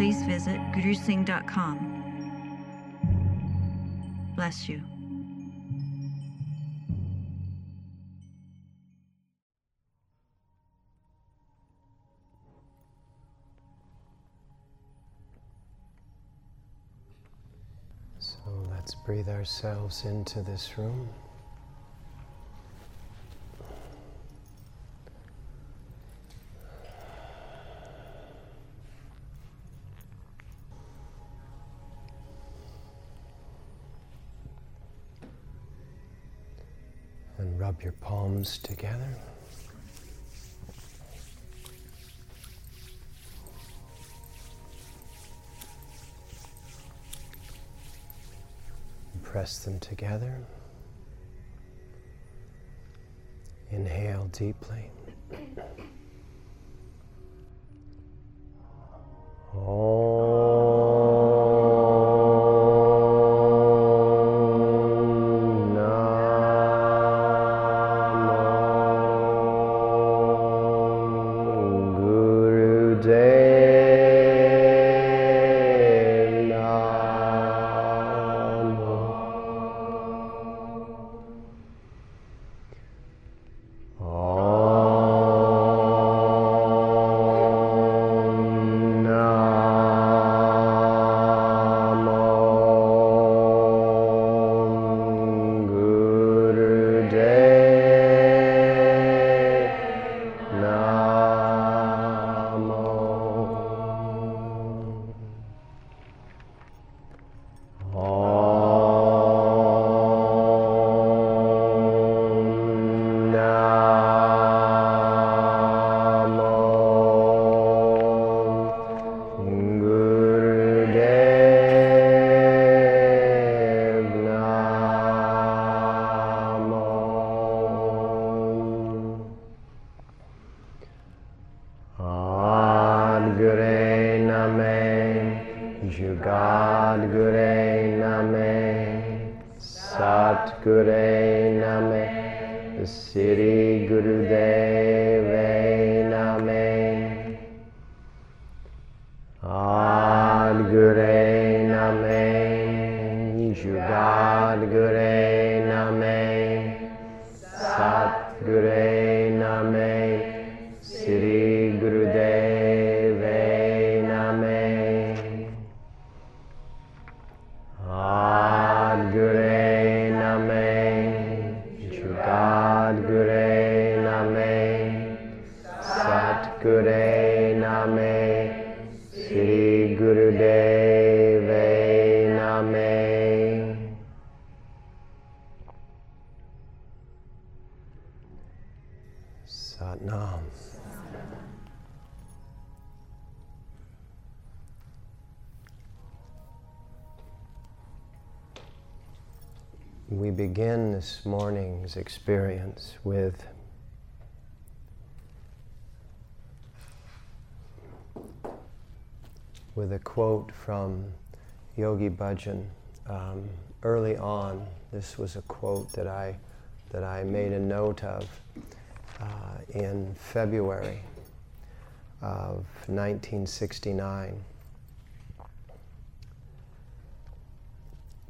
please visit gurusingh.com. Bless you. So let's breathe ourselves into this room. And rub your palms together. Press them together. Inhale deeply. सदगुरे नमे सतगुरे नमे Shri Gurudev experience with with a quote from Yogi Bhajan. Um, early on, this was a quote that I that I made a note of uh, in February of 1969.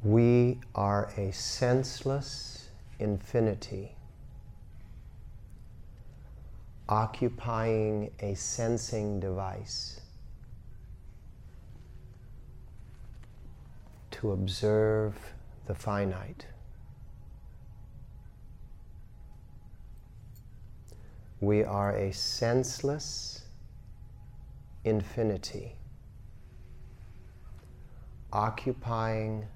We are a senseless infinity occupying a sensing device to observe the finite. We are a senseless infinity occupying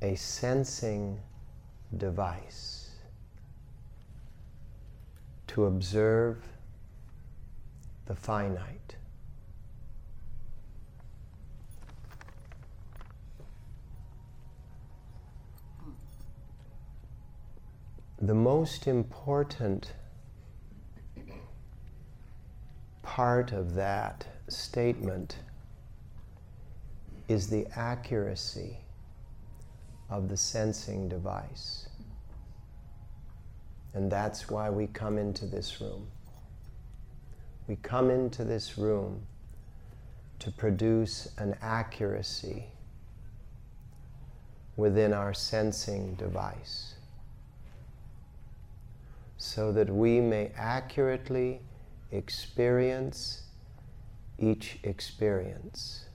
a sensing device to observe the finite. The most important part of that statement is the accuracy of the sensing device. And that's why we come into this room. We come into this room to produce an accuracy within our sensing device so that we may accurately experience each experience.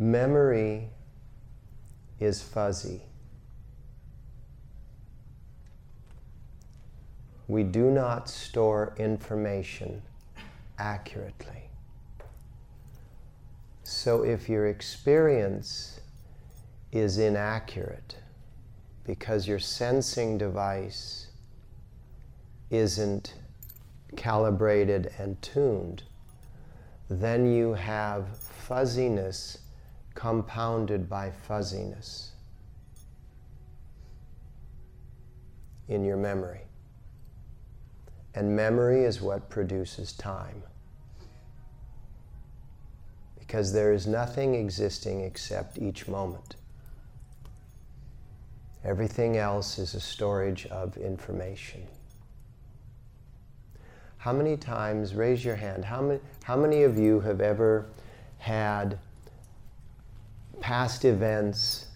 Memory is fuzzy. We do not store information accurately. So if your experience is inaccurate because your sensing device isn't calibrated and tuned, then you have fuzziness compounded by fuzziness in your memory. And memory is what produces time. Because there is nothing existing except each moment. Everything else is a storage of information. How many times, raise your hand, how many, how many of you have ever had past events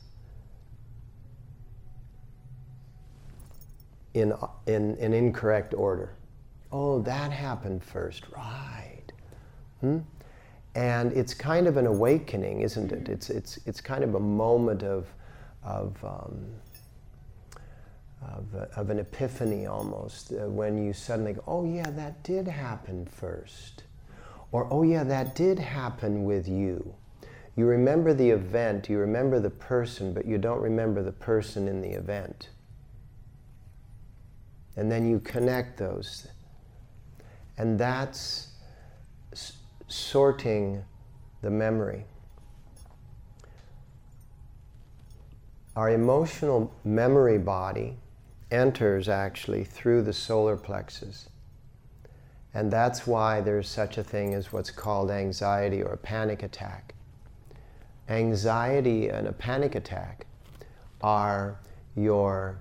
in, in, in incorrect order. Oh, that happened first, right. Hmm? And it's kind of an awakening, isn't it? It's, it's, it's kind of a moment of, of, um, of, of, an epiphany almost, uh, when you suddenly go, oh yeah, that did happen first. Or, oh yeah, that did happen with you. You remember the event, you remember the person, but you don't remember the person in the event. And then you connect those. And that's sorting the memory. Our emotional memory body enters actually through the solar plexus. And that's why there's such a thing as what's called anxiety or a panic attack anxiety and a panic attack are your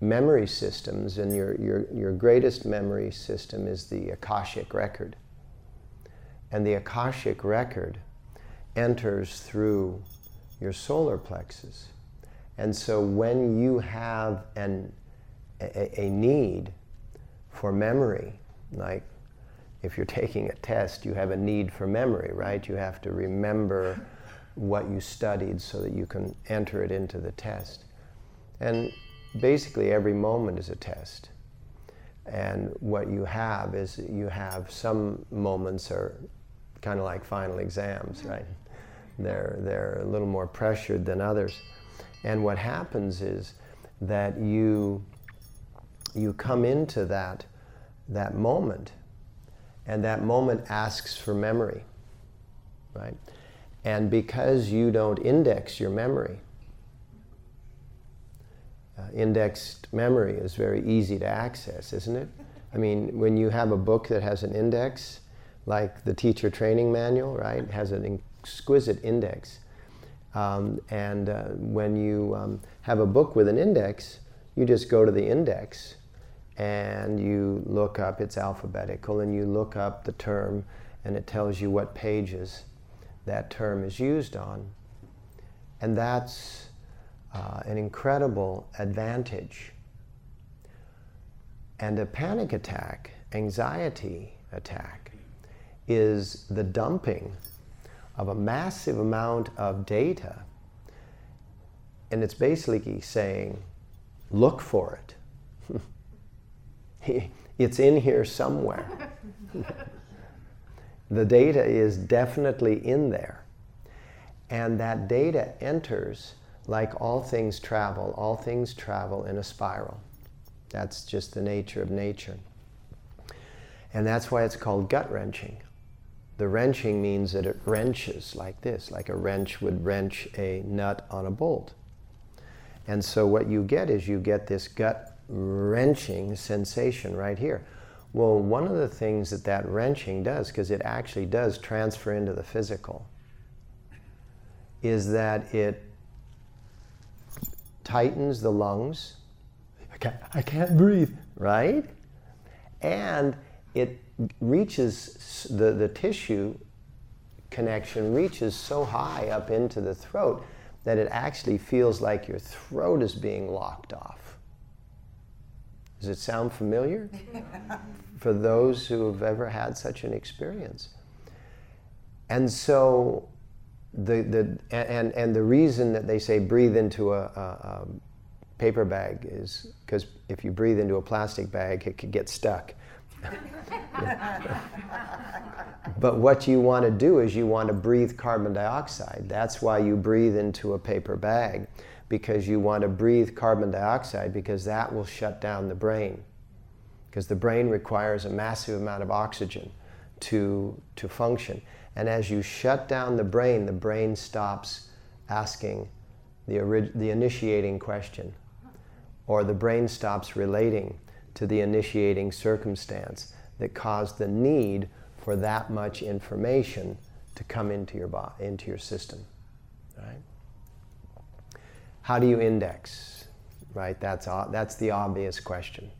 memory systems, and your, your, your greatest memory system is the Akashic record. And the Akashic record enters through your solar plexus. And so when you have an, a, a need for memory, like if you're taking a test, you have a need for memory, right? You have to remember what you studied so that you can enter it into the test. And basically, every moment is a test. And what you have is you have some moments are kind of like final exams, right? They're, they're a little more pressured than others. And what happens is that you, you come into that, that moment, and that moment asks for memory, right? And because you don't index your memory, uh, indexed memory is very easy to access, isn't it? I mean, when you have a book that has an index, like the teacher training manual, right, has an exquisite index. Um, and uh, when you um, have a book with an index, you just go to the index and you look up, it's alphabetical, and you look up the term and it tells you what pages that term is used on. And that's uh, an incredible advantage. And a panic attack, anxiety attack, is the dumping of a massive amount of data. And it's basically saying, look for it. it's in here somewhere. The data is definitely in there. And that data enters like all things travel. All things travel in a spiral. That's just the nature of nature. And that's why it's called gut wrenching. The wrenching means that it wrenches like this, like a wrench would wrench a nut on a bolt. And so what you get is you get this gut wrenching sensation right here. Well, one of the things that that wrenching does, because it actually does transfer into the physical, is that it tightens the lungs. I can't, I can't breathe. Right? And it reaches, the, the tissue connection reaches so high up into the throat that it actually feels like your throat is being locked off. Does it sound familiar? For those who have ever had such an experience. And so the, the, and, and the reason that they say breathe into a, a, a paper bag is because if you breathe into a plastic bag, it could get stuck. but what you want to do is you want to breathe carbon dioxide. That's why you breathe into a paper bag, because you want to breathe carbon dioxide because that will shut down the brain. Because the brain requires a massive amount of oxygen to, to function. And as you shut down the brain, the brain stops asking the, the initiating question, or the brain stops relating to the initiating circumstance that caused the need for that much information to come into your, into your system. Right? How do you index? Right? That's, that's the obvious question.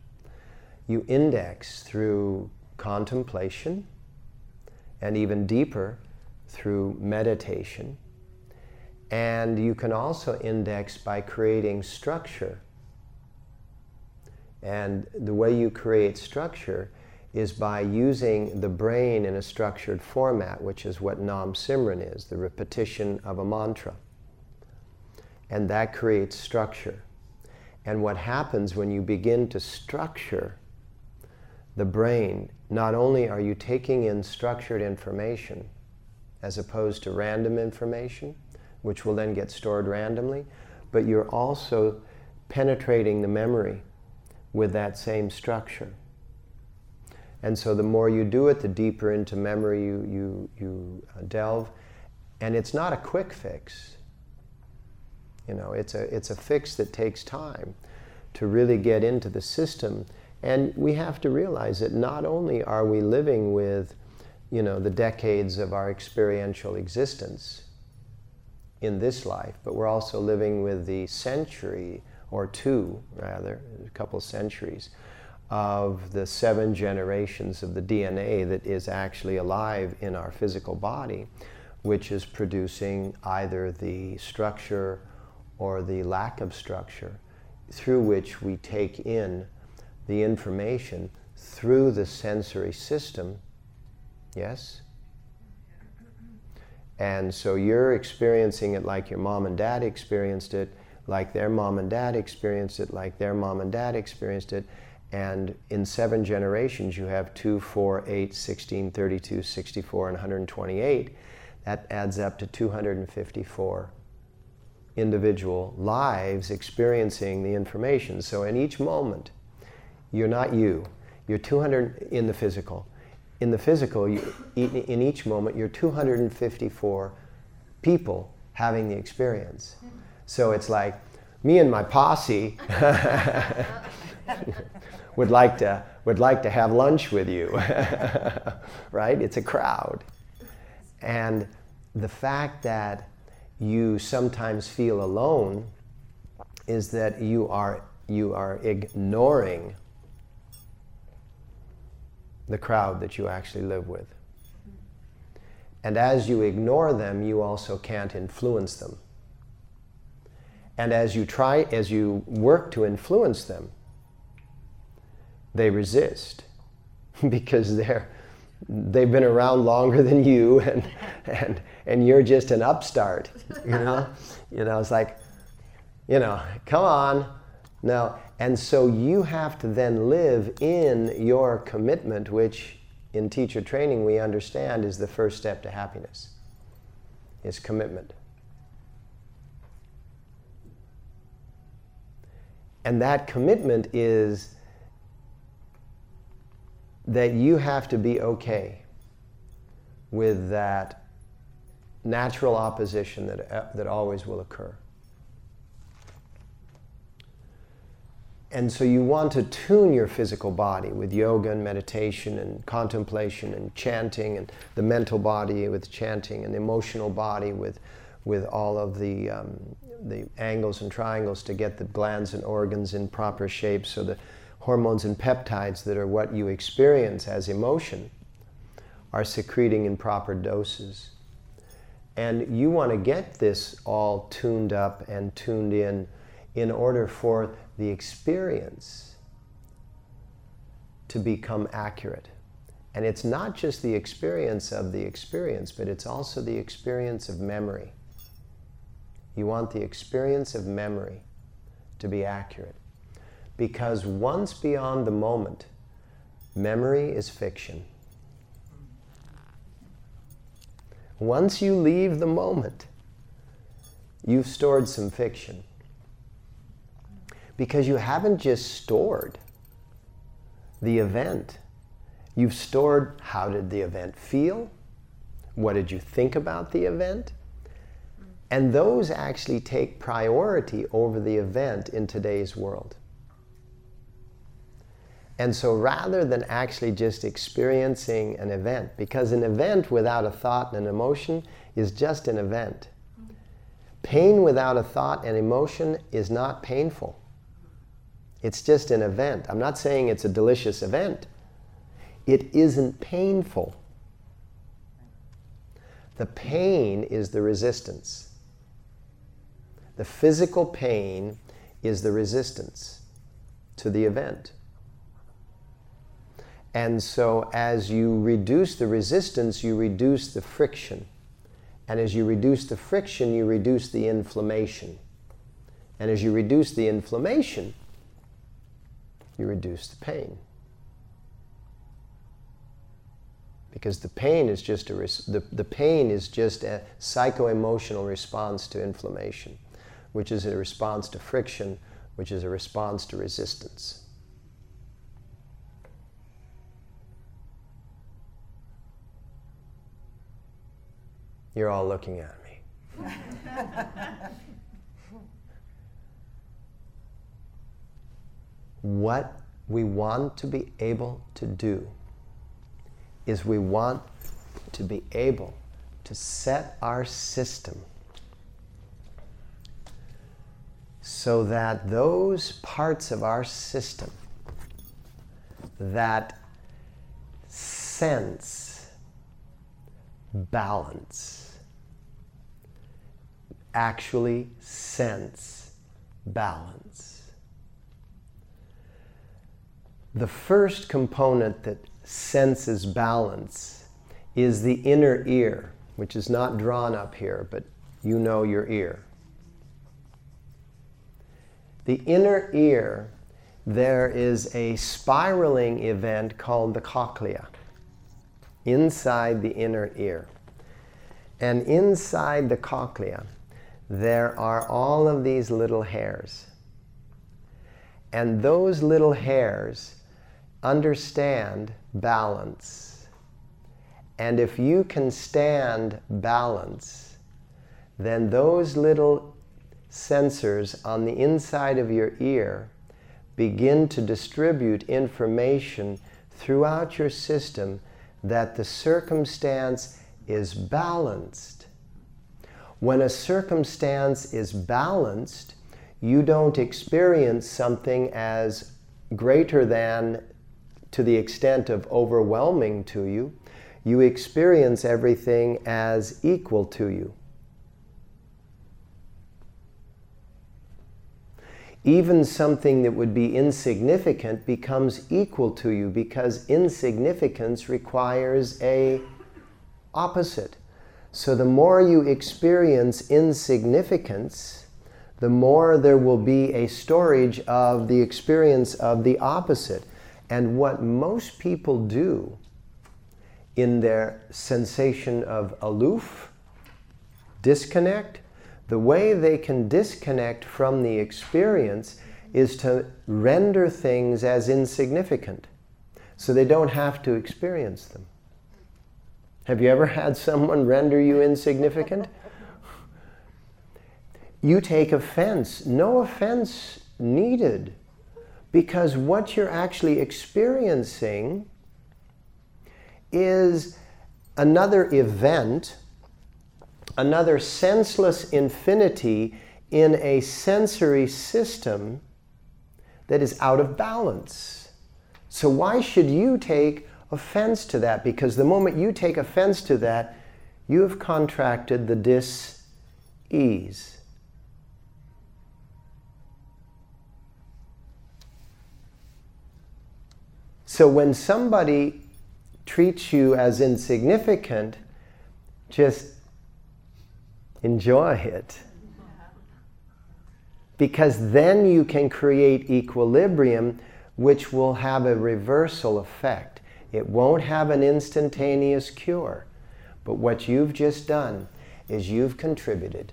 You index through contemplation and even deeper through meditation. And you can also index by creating structure. And the way you create structure is by using the brain in a structured format, which is what Nam Simran is, the repetition of a mantra. And that creates structure. And what happens when you begin to structure the brain, not only are you taking in structured information as opposed to random information, which will then get stored randomly, but you're also penetrating the memory with that same structure. And so the more you do it, the deeper into memory you, you, you uh, delve. And it's not a quick fix. You know, it's a, it's a fix that takes time to really get into the system. And we have to realize that not only are we living with, you know, the decades of our experiential existence in this life, but we're also living with the century or two, rather, a couple centuries of the seven generations of the DNA that is actually alive in our physical body, which is producing either the structure or the lack of structure through which we take in the information through the sensory system. Yes? And so you're experiencing it like your mom and dad experienced it, like their mom and dad experienced it, like their mom and dad experienced it. And in seven generations, you have 2, 4, 8, 16, 32, 64, and 128. That adds up to 254 individual lives experiencing the information. So in each moment, you're not you. You're 200 in the physical. In the physical, you, in each moment, you're 254 people having the experience. So it's like me and my posse would like to would like to have lunch with you, right? It's a crowd, and the fact that you sometimes feel alone is that you are you are ignoring the crowd that you actually live with. And as you ignore them, you also can't influence them. And as you try, as you work to influence them, they resist because they're, they've been around longer than you and, and, and you're just an upstart, you know? you know, it's like, you know, come on. No, and so you have to then live in your commitment, which in teacher training we understand is the first step to happiness, is commitment. And that commitment is that you have to be okay with that natural opposition that, uh, that always will occur. And so you want to tune your physical body with yoga and meditation and contemplation and chanting, and the mental body with chanting, and the emotional body with, with all of the, um, the angles and triangles to get the glands and organs in proper shape so the hormones and peptides that are what you experience as emotion are secreting in proper doses. And you want to get this all tuned up and tuned in in order for the experience to become accurate. And it's not just the experience of the experience, but it's also the experience of memory. You want the experience of memory to be accurate. Because once beyond the moment, memory is fiction. Once you leave the moment, you've stored some fiction because you haven't just stored the event. You've stored how did the event feel? What did you think about the event? And those actually take priority over the event in today's world. And so rather than actually just experiencing an event, because an event without a thought and an emotion is just an event. Pain without a thought and emotion is not painful. It's just an event. I'm not saying it's a delicious event. It isn't painful. The pain is the resistance. The physical pain is the resistance to the event. And so, as you reduce the resistance, you reduce the friction. And as you reduce the friction, you reduce the inflammation. And as you reduce the inflammation, you reduce the pain. Because the pain is just a the, the pain is just a psycho-emotional response to inflammation, which is a response to friction, which is a response to resistance. You're all looking at me. what we want to be able to do is we want to be able to set our system so that those parts of our system that sense balance actually sense balance the first component that senses balance is the inner ear, which is not drawn up here, but you know your ear. The inner ear, there is a spiraling event called the cochlea inside the inner ear. And inside the cochlea, there are all of these little hairs. And those little hairs understand balance. And if you can stand balance, then those little sensors on the inside of your ear begin to distribute information throughout your system that the circumstance is balanced. When a circumstance is balanced, you don't experience something as greater than to the extent of overwhelming to you, you experience everything as equal to you. Even something that would be insignificant becomes equal to you because insignificance requires a opposite. So the more you experience insignificance, the more there will be a storage of the experience of the opposite. And what most people do in their sensation of aloof, disconnect, the way they can disconnect from the experience is to render things as insignificant so they don't have to experience them. Have you ever had someone render you insignificant? You take offense. No offense needed. Because what you're actually experiencing is another event, another senseless infinity in a sensory system that is out of balance. So, why should you take offense to that? Because the moment you take offense to that, you have contracted the dis ease. So, when somebody treats you as insignificant, just enjoy it because then you can create equilibrium which will have a reversal effect. It won't have an instantaneous cure, but what you've just done is you've contributed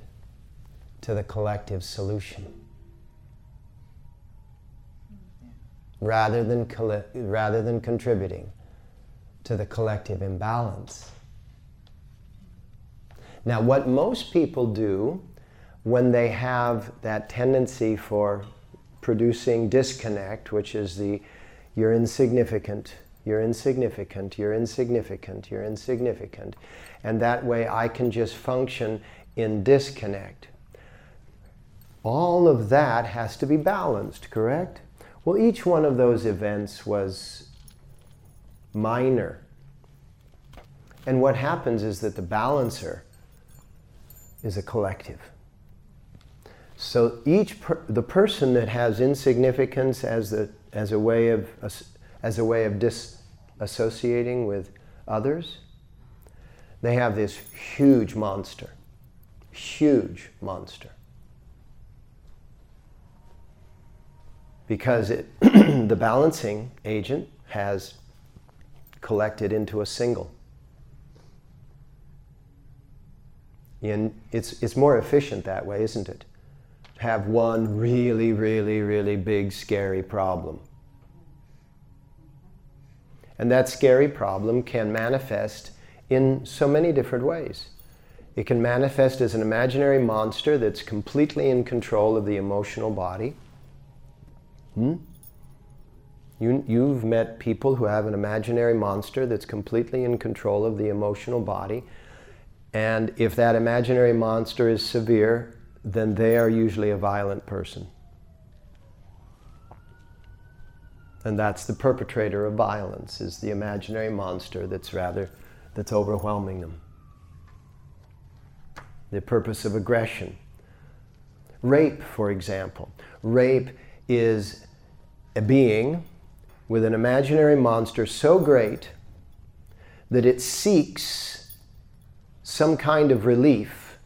to the collective solution. Rather than, rather than contributing to the collective imbalance. Now, what most people do when they have that tendency for producing disconnect, which is the you're insignificant, you're insignificant, you're insignificant, you're insignificant, and that way I can just function in disconnect. All of that has to be balanced, correct? Well, each one of those events was minor. And what happens is that the balancer is a collective. So each per, the person that has insignificance as the as a way of as a way of disassociating with others, they have this huge monster, huge monster. Because it, the balancing agent has collected into a single. And it's, it's more efficient that way, isn't it? have one really, really, really big, scary problem. And that scary problem can manifest in so many different ways. It can manifest as an imaginary monster that's completely in control of the emotional body. Hmm? You, you've met people who have an imaginary monster that's completely in control of the emotional body. And if that imaginary monster is severe, then they are usually a violent person. And that's the perpetrator of violence, is the imaginary monster that's rather, that's overwhelming them. The purpose of aggression. Rape, for example. Rape is a being with an imaginary monster so great that it seeks some kind of relief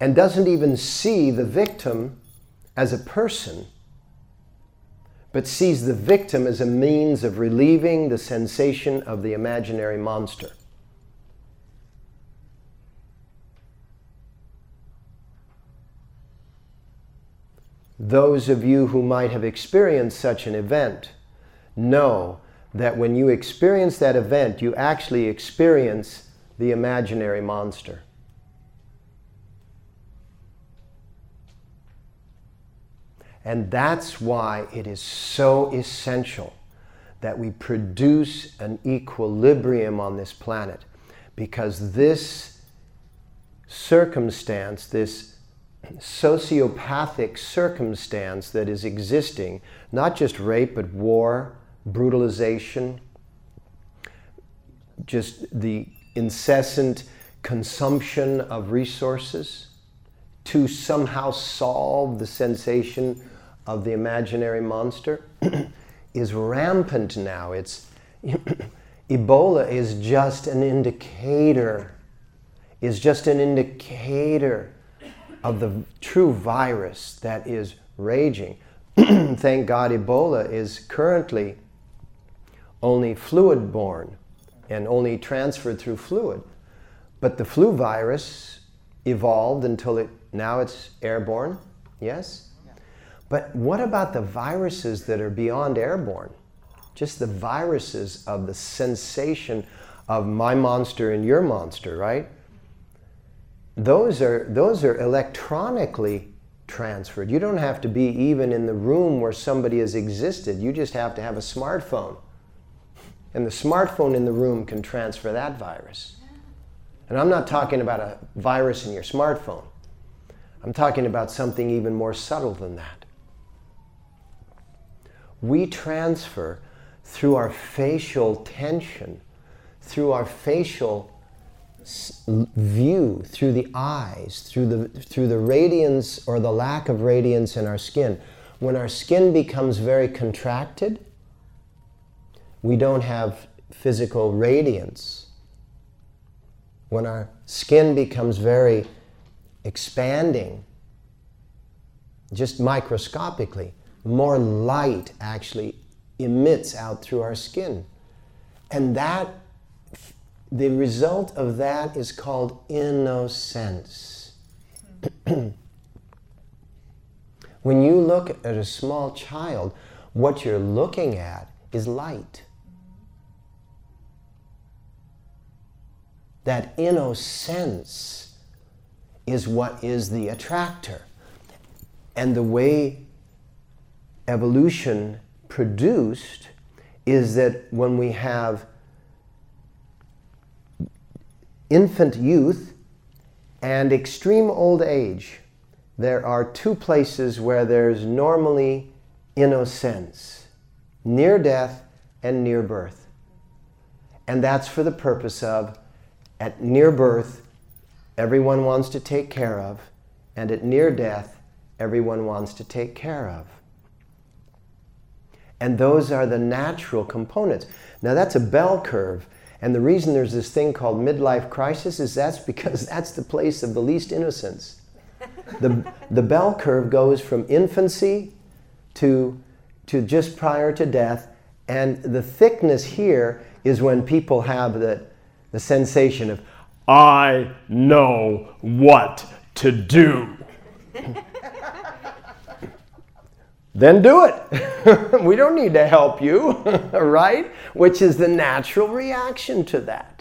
and doesn't even see the victim as a person, but sees the victim as a means of relieving the sensation of the imaginary monster. Those of you who might have experienced such an event know that when you experience that event, you actually experience the imaginary monster. And that's why it is so essential that we produce an equilibrium on this planet. Because this circumstance, this sociopathic circumstance that is existing, not just rape, but war, brutalization, just the incessant consumption of resources to somehow solve the sensation of the imaginary monster is rampant now. It's Ebola is just an indicator, is just an indicator of the true virus that is raging. Thank God Ebola is currently only fluid borne and only transferred through fluid. But the flu virus evolved until it now it's airborne, yes? But what about the viruses that are beyond airborne? Just the viruses of the sensation of my monster and your monster, right? Those are, those are electronically transferred. You don't have to be even in the room where somebody has existed. You just have to have a smartphone. And the smartphone in the room can transfer that virus. And I'm not talking about a virus in your smartphone. I'm talking about something even more subtle than that. We transfer through our facial tension, through our facial view, through the eyes, through the, through the radiance or the lack of radiance in our skin. When our skin becomes very contracted, we don't have physical radiance. When our skin becomes very expanding, just microscopically, more light actually emits out through our skin. And that, the result of that is called innocence. when you look at a small child, what you're looking at is light. That innocence is what is the attractor. And the way evolution produced is that when we have infant youth and extreme old age, there are two places where there's normally innocence near death and near birth. And that's for the purpose of at near birth, everyone wants to take care of, and at near death, everyone wants to take care of. And those are the natural components. Now, that's a bell curve. And the reason there's this thing called midlife crisis is that's because that's the place of the least innocence. The, the bell curve goes from infancy to, to just prior to death. And the thickness here is when people have the, the sensation of, I know what to do. then do it. we don't need to help you, right? Which is the natural reaction to that.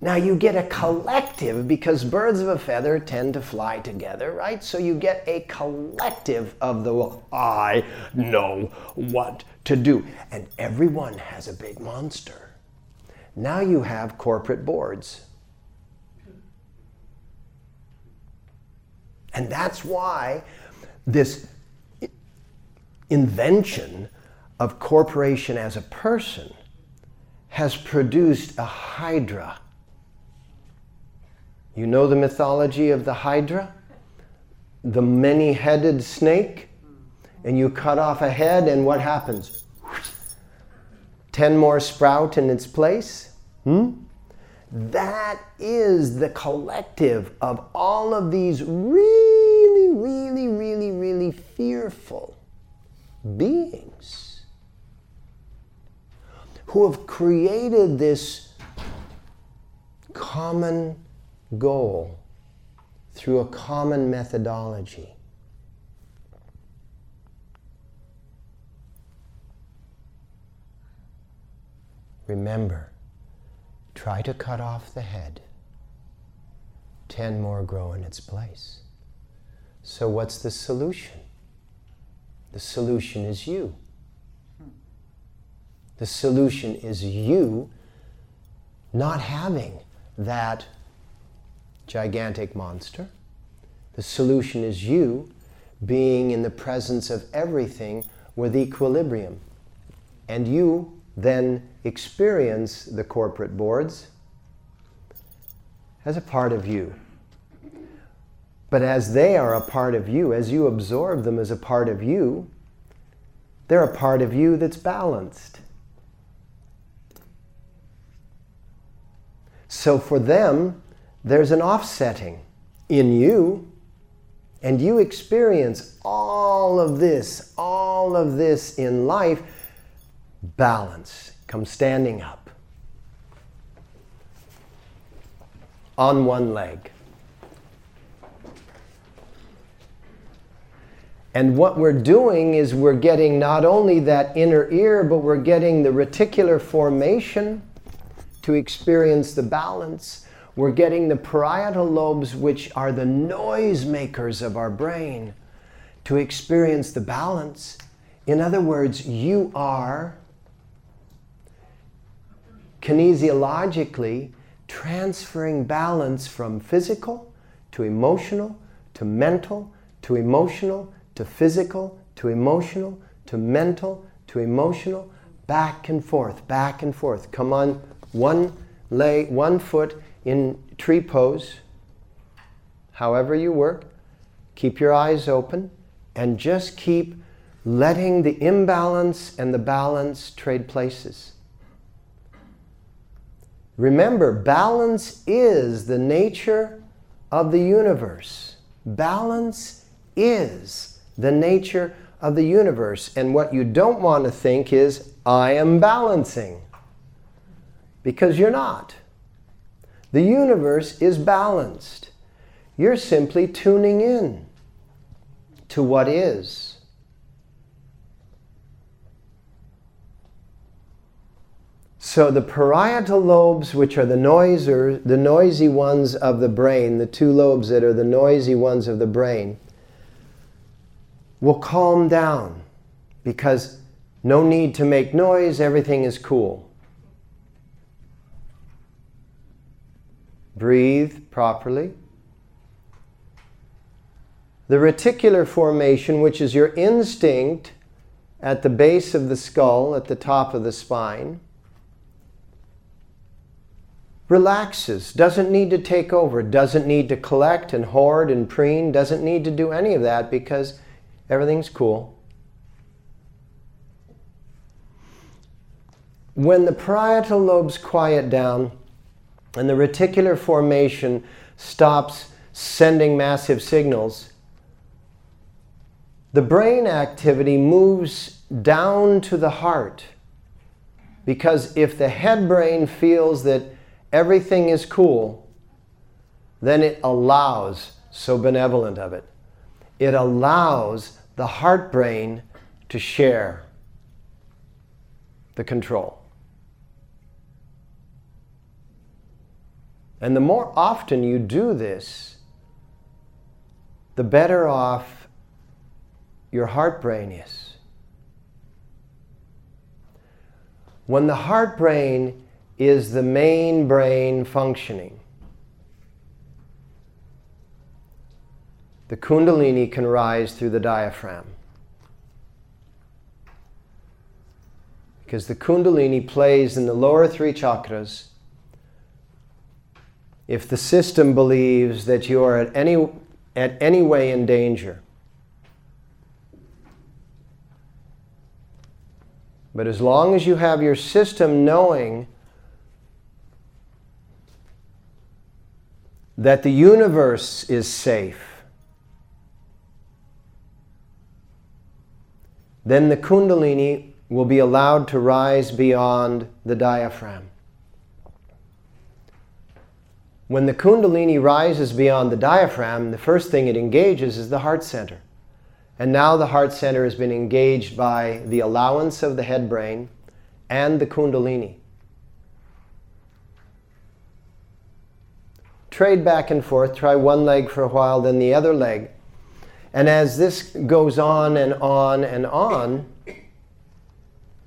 Now you get a collective because birds of a feather tend to fly together, right? So you get a collective of the I know what to do. And everyone has a big monster. Now you have corporate boards. And that's why this invention of corporation as a person has produced a hydra. You know the mythology of the hydra? The many headed snake? And you cut off a head, and what happens? Ten more sprout in its place? Hmm? That is the collective of all of these really, really, really, really fearful beings who have created this common goal through a common methodology. Remember, try to cut off the head. Ten more grow in its place. So, what's the solution? The solution is you. The solution is you not having that gigantic monster. The solution is you being in the presence of everything with equilibrium. And you then experience the corporate boards as a part of you. But as they are a part of you, as you absorb them as a part of you, they're a part of you that's balanced. So for them, there's an offsetting in you, and you experience all of this, all of this in life. Balance. Come standing up on one leg. And what we're doing is we're getting not only that inner ear, but we're getting the reticular formation to experience the balance. We're getting the parietal lobes, which are the noise makers of our brain, to experience the balance. In other words, you are kinesiologically transferring balance from physical to emotional to mental to emotional to physical to emotional to mental to emotional back and forth back and forth. Come on one leg one foot in tree pose however you work. Keep your eyes open and just keep letting the imbalance and the balance trade places. Remember, balance is the nature of the universe. Balance is the nature of the universe. And what you don't want to think is, I am balancing. Because you're not. The universe is balanced. You're simply tuning in to what is. So the parietal lobes, which are the noiser, the noisy ones of the brain, the two lobes that are the noisy ones of the brain, will calm down because no need to make noise, everything is cool. Breathe properly. The reticular formation, which is your instinct at the base of the skull, at the top of the spine, relaxes, doesn't need to take over, doesn't need to collect and hoard and preen, doesn't need to do any of that because everything's cool. When the parietal lobes quiet down and the reticular formation stops sending massive signals, the brain activity moves down to the heart. Because if the head brain feels that everything is cool, then it allows, so benevolent of it, it allows the heart brain to share the control. And the more often you do this, the better off your heart brain is. When the heart brain is the main brain functioning. The Kundalini can rise through the diaphragm. Because the Kundalini plays in the lower three chakras. If the system believes that you are at any, at any way in danger, but as long as you have your system knowing that the universe is safe, then the Kundalini will be allowed to rise beyond the diaphragm. When the Kundalini rises beyond the diaphragm, the first thing it engages is the heart center. And now the heart center has been engaged by the allowance of the head brain and the Kundalini. trade back and forth, try one leg for a while, then the other leg. And as this goes on and on and on,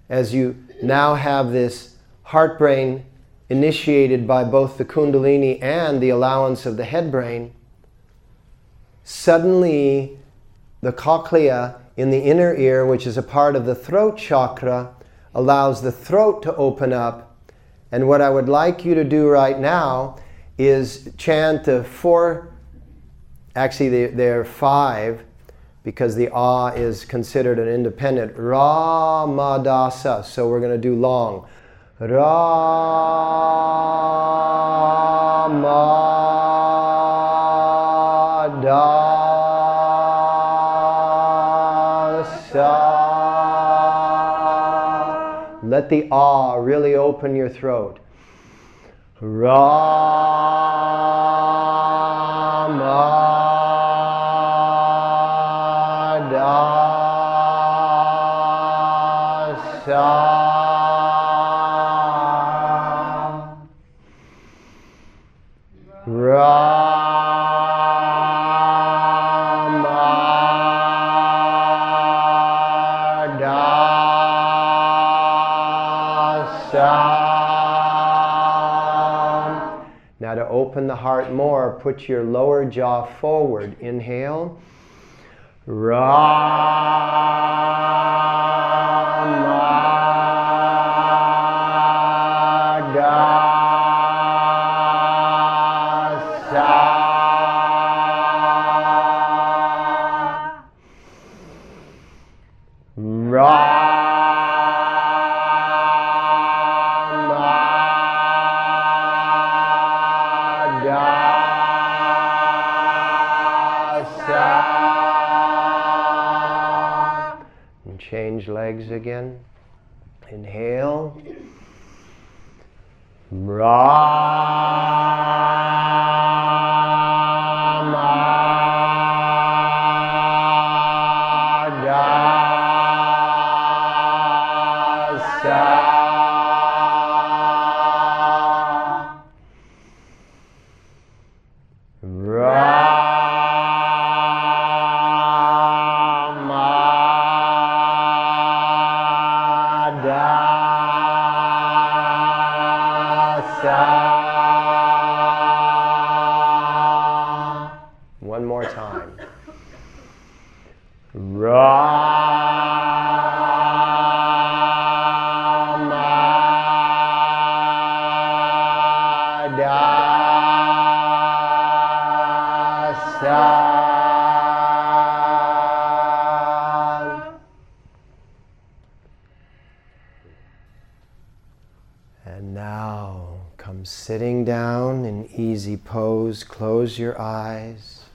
as you now have this heart brain initiated by both the Kundalini and the allowance of the head brain, suddenly the cochlea in the inner ear, which is a part of the throat chakra, allows the throat to open up. And what I would like you to do right now is chant the four, actually there are five, because the ah is considered an independent. Ramadasa. So we're going to do long. Ramadasa. Let the ah really open your throat. Ramadasa. Put your lower jaw forward. Inhale. Ramadasa. Come sitting down in easy pose. Close your eyes.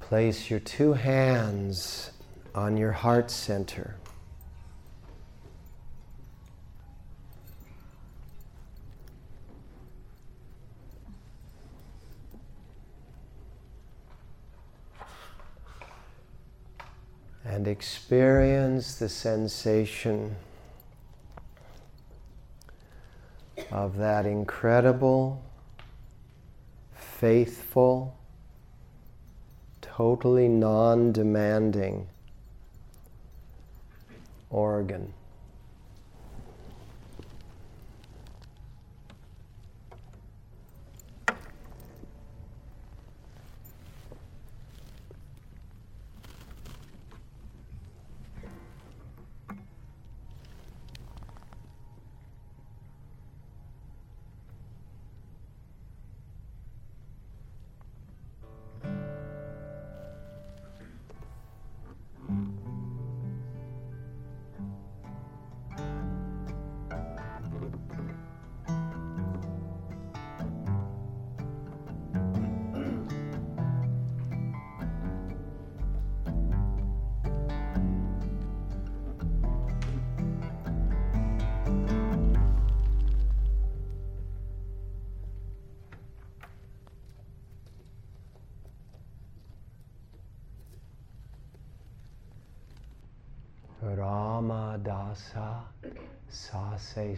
Place your two hands on your heart center. And experience the sensation of that incredible, faithful, totally non demanding organ.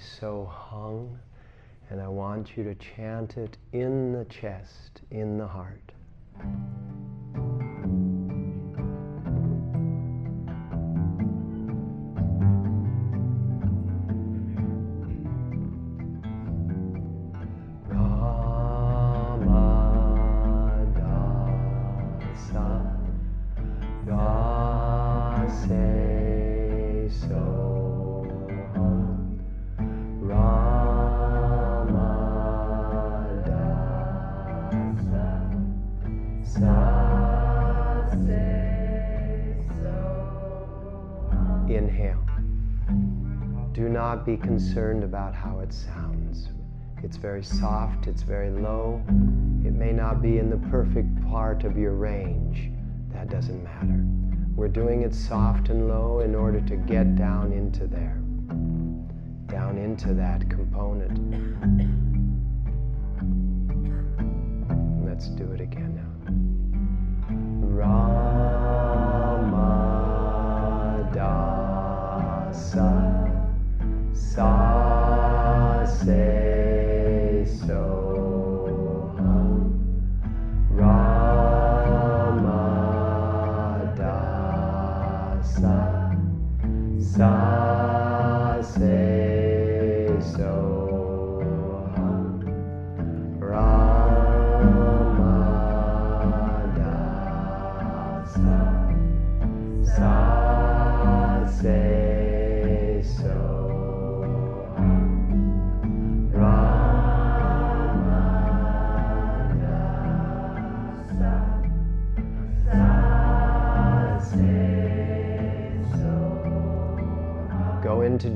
So Hung. And I want you to chant it in the chest, in the heart. Concerned about how it sounds. It's very soft, it's very low. It may not be in the perfect part of your range. That doesn't matter. We're doing it soft and low in order to get down into there, down into that component. Let's do it again now. Ramadasa Sa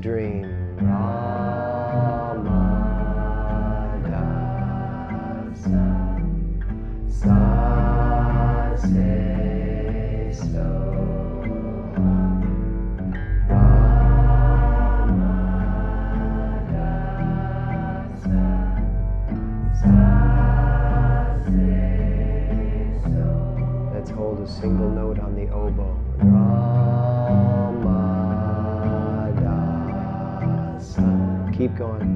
dream. Going.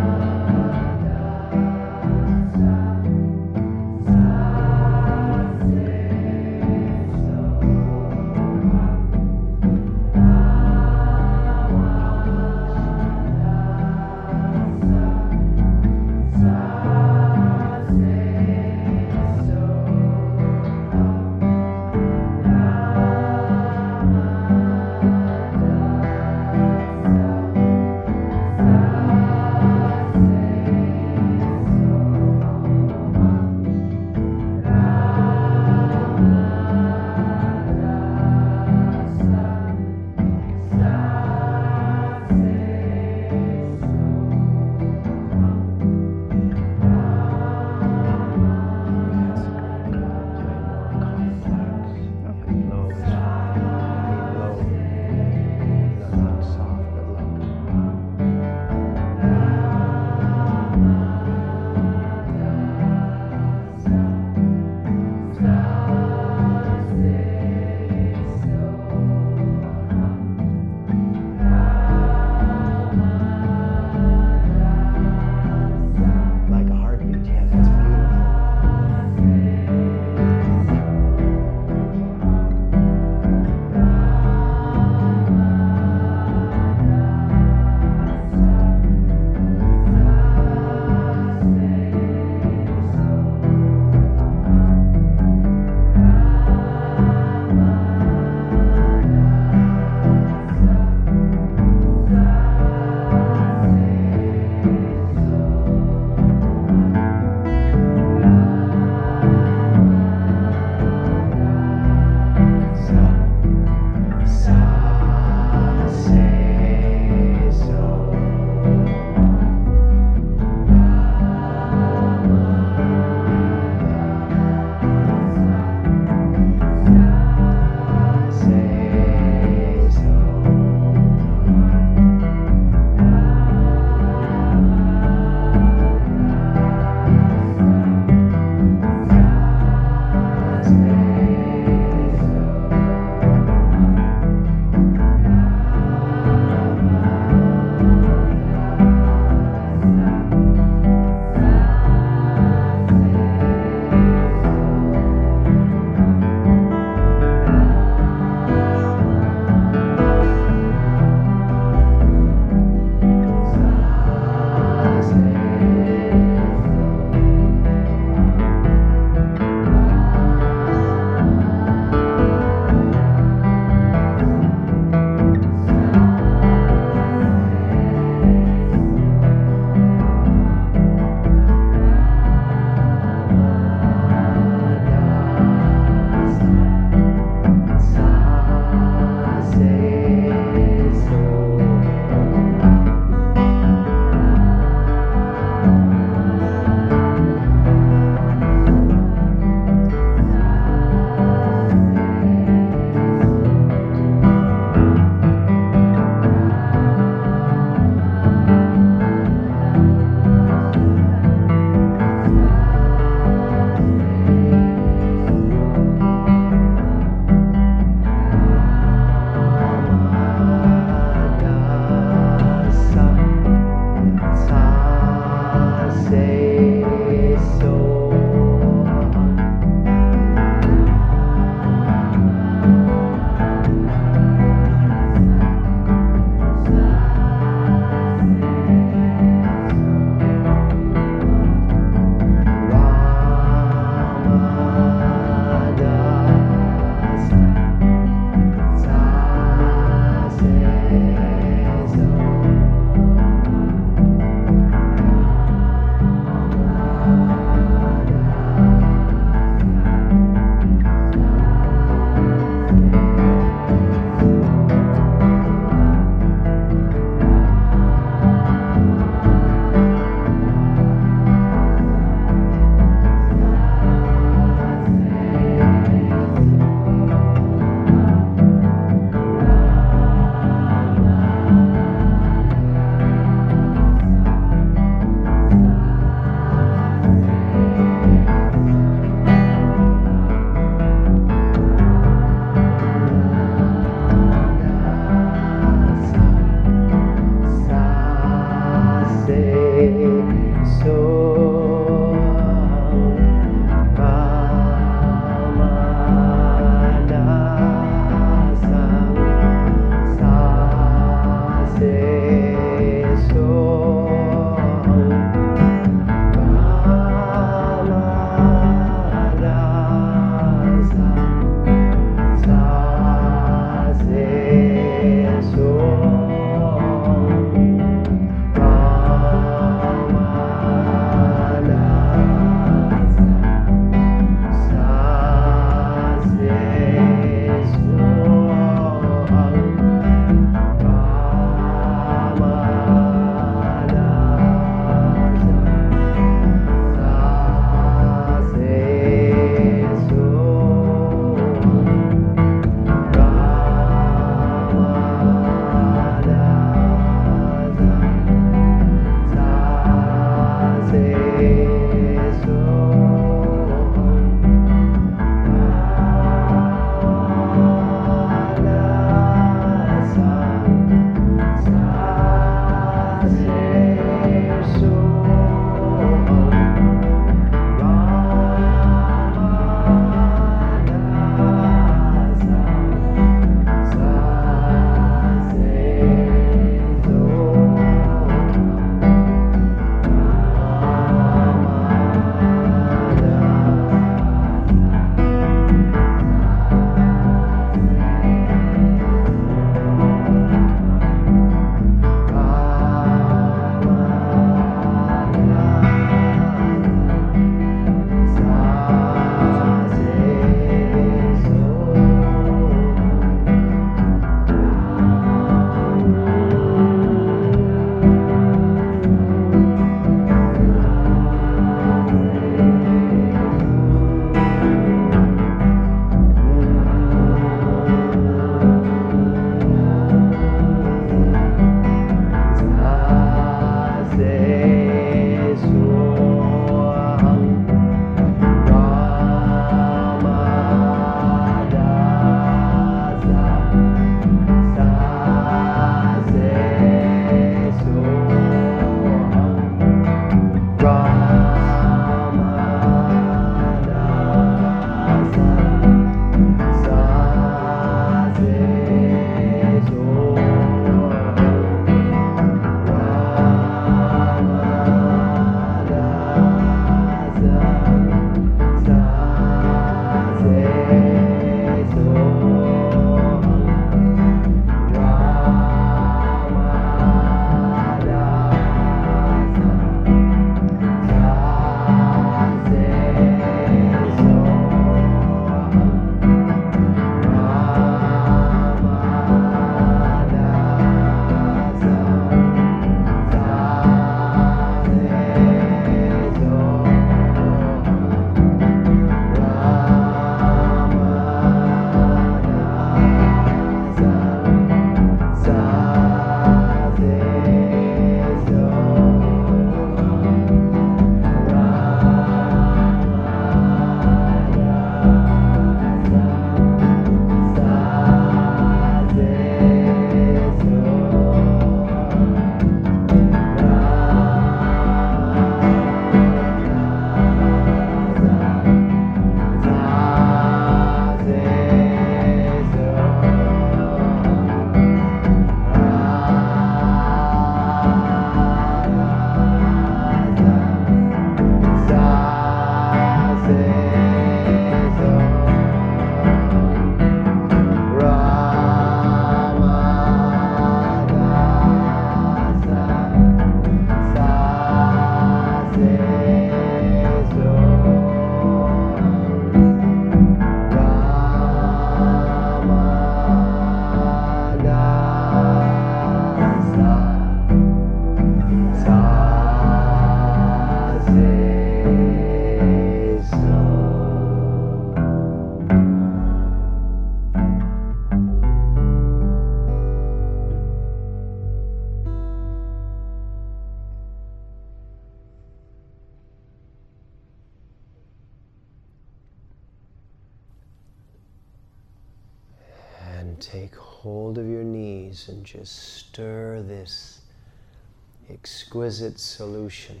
Exquisite solution,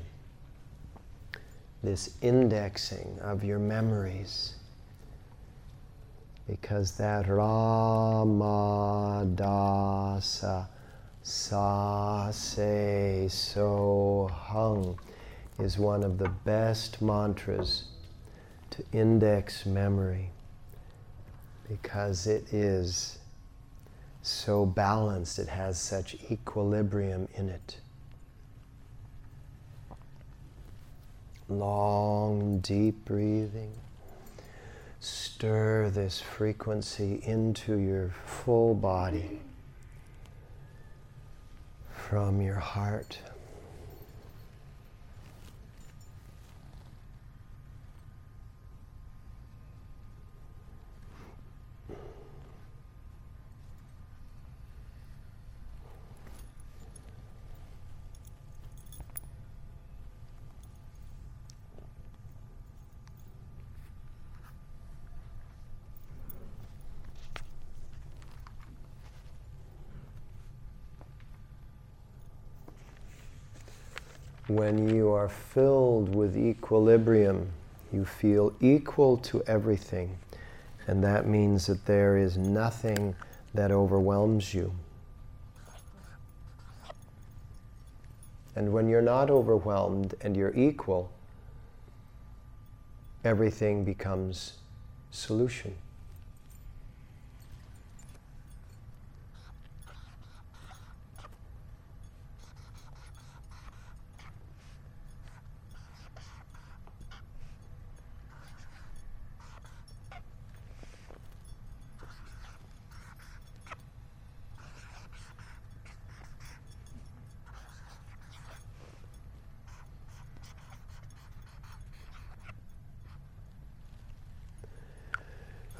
this indexing of your memories. Because that Ramadasa Sa Se So Hung is one of the best mantras to index memory because it is so balanced, it has such equilibrium in it. Long, deep breathing. Stir this frequency into your full body from your heart. When you are filled with equilibrium, you feel equal to everything. And that means that there is nothing that overwhelms you. And when you're not overwhelmed and you're equal, everything becomes solution.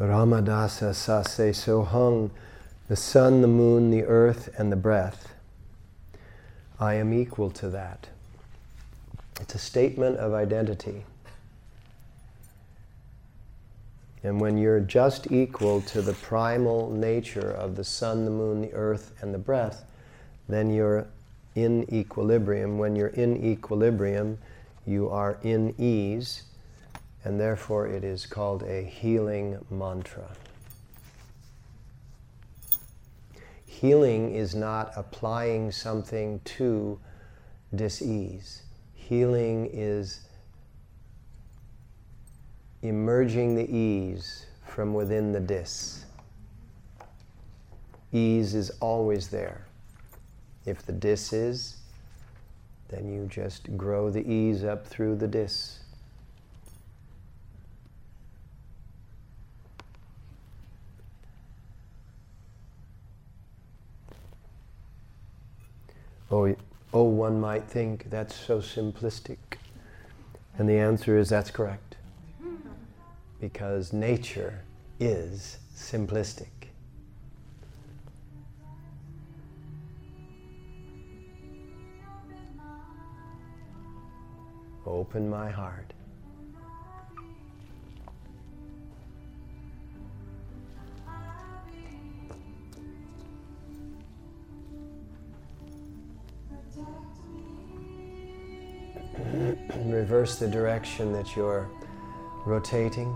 Ramadasa Sase So Hung, the sun, the moon, the earth, and the breath. I am equal to that. It's a statement of identity. And when you're just equal to the primal nature of the sun, the moon, the earth, and the breath, then you're in equilibrium. When you're in equilibrium, you are in ease and therefore it is called a healing mantra. Healing is not applying something to dis-ease. Healing is emerging the ease from within the dis. Ease is always there. If the dis is, then you just grow the ease up through the dis. Oh, oh, one might think that's so simplistic. And the answer is that's correct. Because nature is simplistic. Open my heart. Reverse the direction that you're rotating.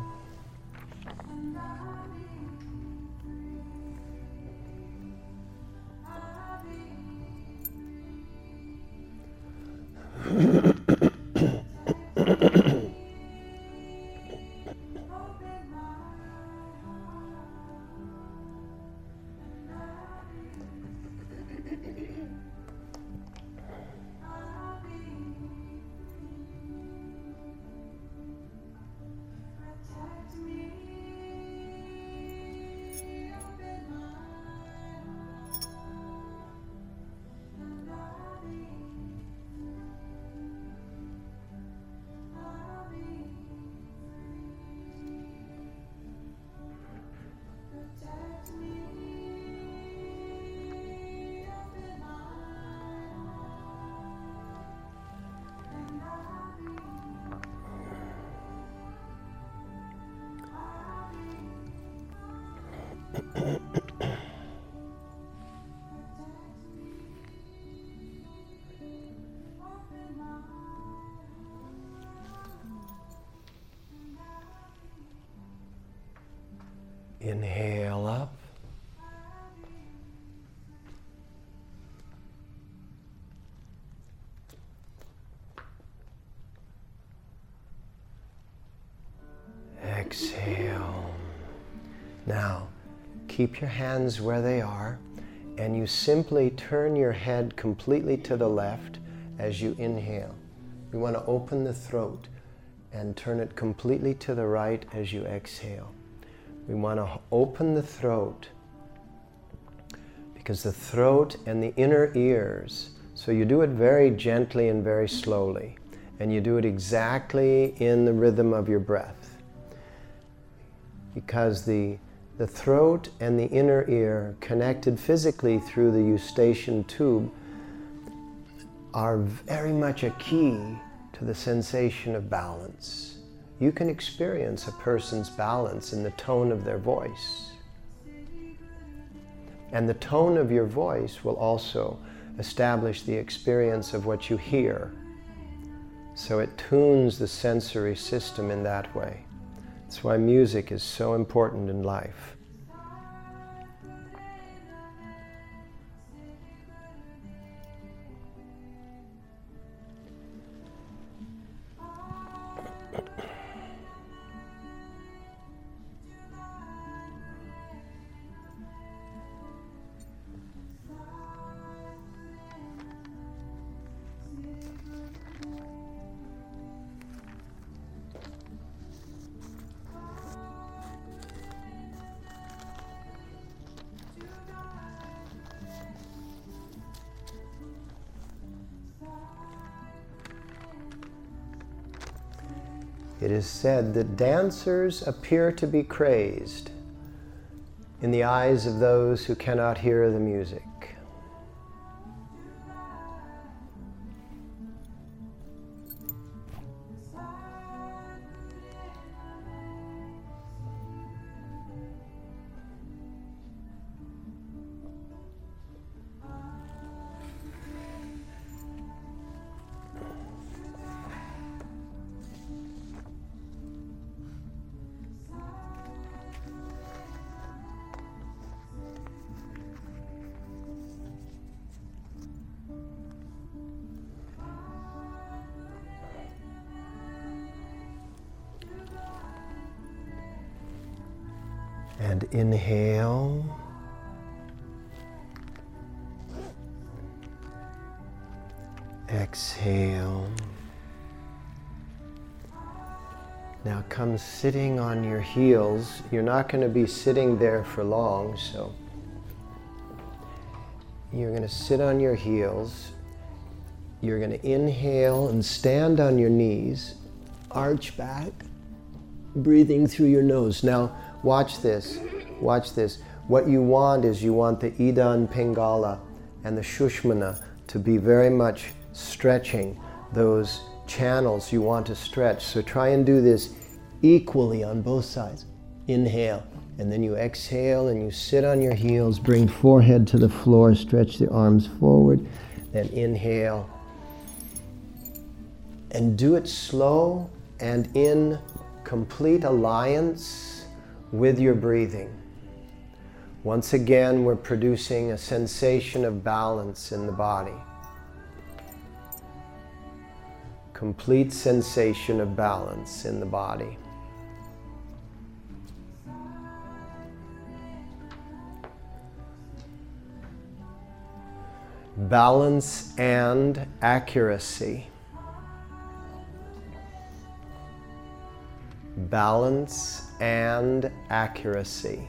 Keep your hands where they are, and you simply turn your head completely to the left as you inhale. We want to open the throat and turn it completely to the right as you exhale. We want to open the throat because the throat and the inner ears, so you do it very gently and very slowly, and you do it exactly in the rhythm of your breath. Because the, the throat and the inner ear, connected physically through the eustachian tube, are very much a key to the sensation of balance. You can experience a person's balance in the tone of their voice. And the tone of your voice will also establish the experience of what you hear. So it tunes the sensory system in that way. That's why music is so important in life. Is said that dancers appear to be crazed in the eyes of those who cannot hear the music. And inhale. Exhale. Now come sitting on your heels. You're not going to be sitting there for long, so you're going to sit on your heels. You're going to inhale and stand on your knees, arch back, breathing through your nose. Now, Watch this. Watch this. What you want is you want the Ida and Pingala and the Shushmana to be very much stretching those channels you want to stretch. So try and do this equally on both sides. Inhale, and then you exhale and you sit on your heels, bring forehead to the floor, stretch the arms forward, then inhale. And do it slow and in complete alliance with your breathing. Once again, we're producing a sensation of balance in the body. Complete sensation of balance in the body. Balance and accuracy. Balance and accuracy.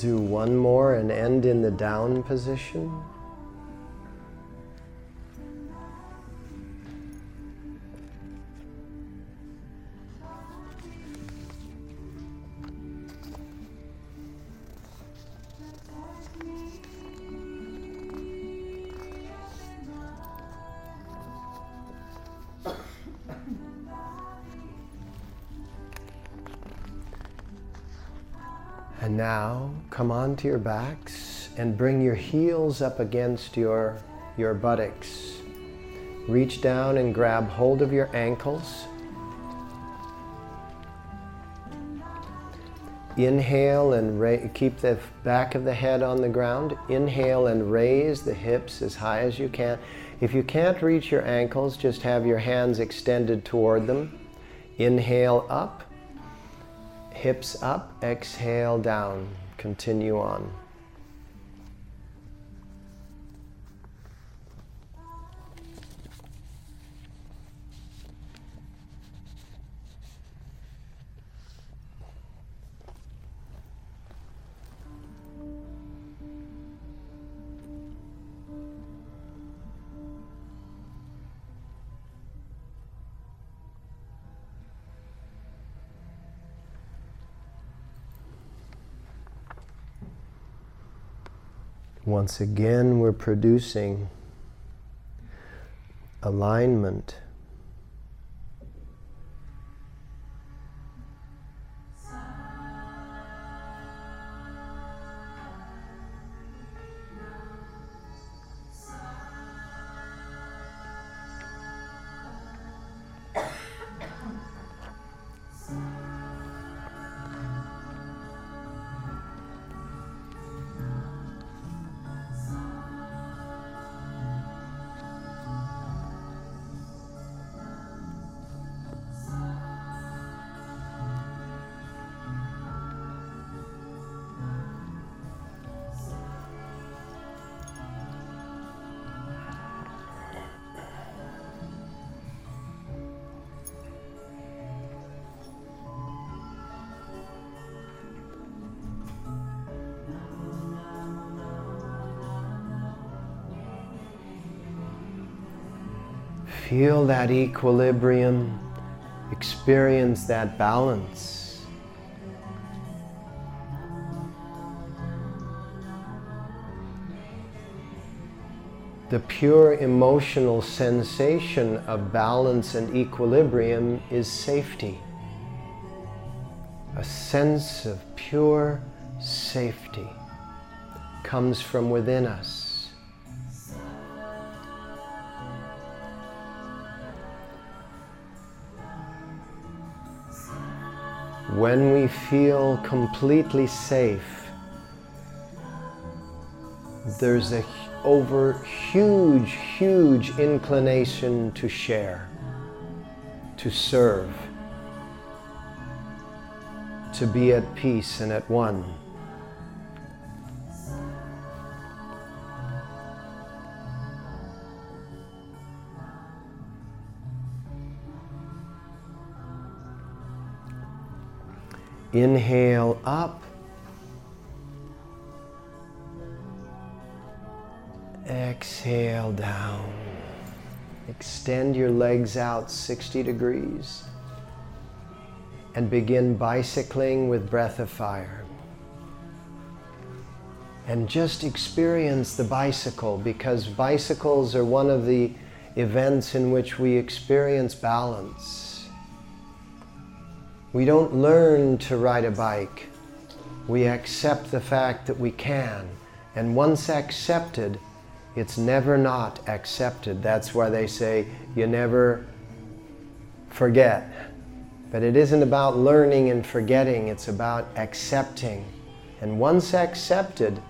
Do one more and end in the down position. Come onto your backs and bring your heels up against your, your buttocks. Reach down and grab hold of your ankles. Inhale and ra- keep the back of the head on the ground. Inhale and raise the hips as high as you can. If you can't reach your ankles, just have your hands extended toward them. Inhale up hips up, exhale down, continue on. Once again, we're producing alignment. Feel that equilibrium, experience that balance. The pure emotional sensation of balance and equilibrium is safety. A sense of pure safety comes from within us. When we feel completely safe, there's a over huge, huge inclination to share, to serve, to be at peace and at one. Inhale up. Exhale down. Extend your legs out 60 degrees and begin bicycling with breath of fire. And just experience the bicycle because bicycles are one of the events in which we experience balance. We don't learn to ride a bike. We accept the fact that we can. And once accepted, it's never not accepted. That's why they say you never forget. But it isn't about learning and forgetting, it's about accepting And once accepted,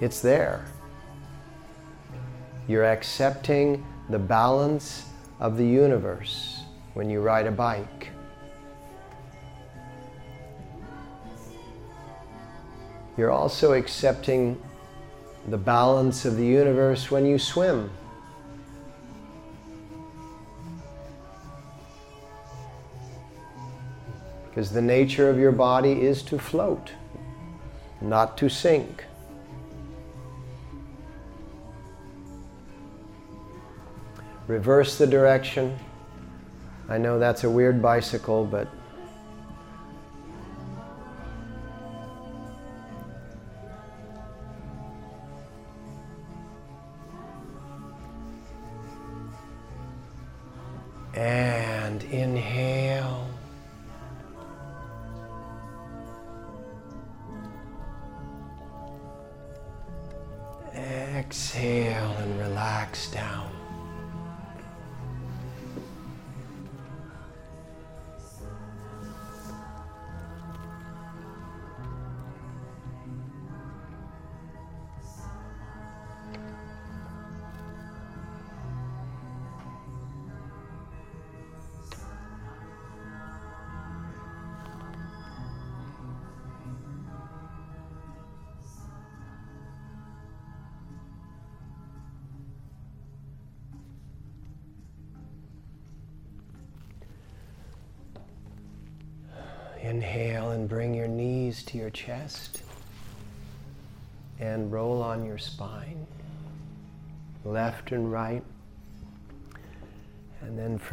it's there. You're accepting the balance of the universe when you ride a bike. You're also accepting the balance of the universe when you swim. Because the nature of your body is to float, not to sink. Reverse the direction. I know that's a weird bicycle, but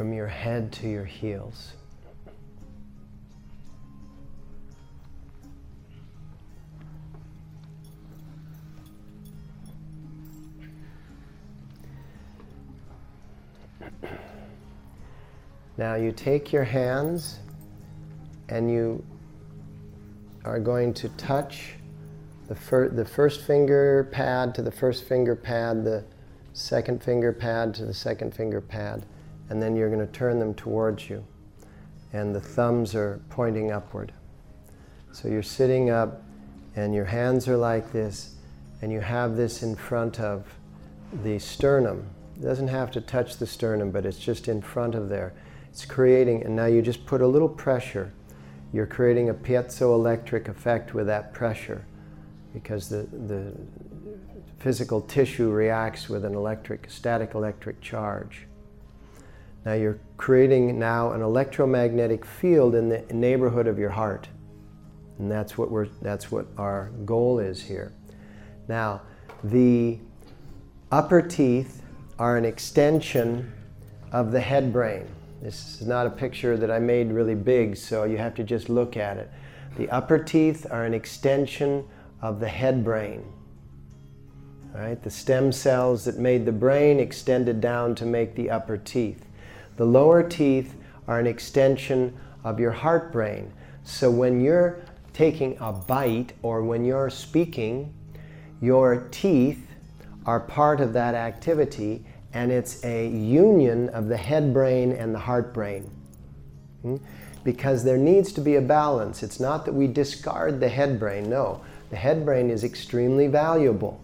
from your head to your heels. Now you take your hands and you are going to touch the, fir- the first finger pad to the first finger pad, the second finger pad to the second finger pad, and then you're going to turn them towards you. And the thumbs are pointing upward. So you're sitting up, and your hands are like this, and you have this in front of the sternum. It doesn't have to touch the sternum, but it's just in front of there. It's creating, and now you just put a little pressure you're creating a piezoelectric effect with that pressure because the, the physical tissue reacts with an electric, static electric charge. Now you're creating now an electromagnetic field in the neighborhood of your heart. And that's what, we're, that's what our goal is here. Now, the upper teeth are an extension of the head brain. This is not a picture that I made really big, so you have to just look at it. The upper teeth are an extension of the head brain. Right? The stem cells that made the brain extended down to make the upper teeth. The lower teeth are an extension of your heart brain. So when you're taking a bite or when you're speaking, your teeth are part of that activity and it's a union of the head brain and the heart brain. Hmm? Because there needs to be a balance. It's not that we discard the head brain, no. The head brain is extremely valuable.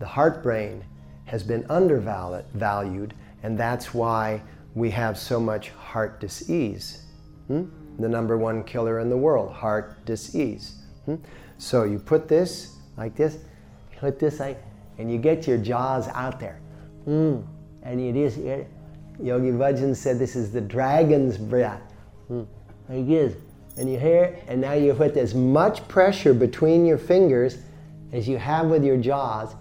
The heart brain has been undervalued, and that's why we have so much heart disease. Hmm? The number one killer in the world, heart disease. Hmm? So you put this like this, put this like, and you get your jaws out there. Mm. And it is, it, Yogi Bhajan said this is the dragon's breath. Mm. Like this. And you hear, and now you put as much pressure between your fingers as you have with your jaws,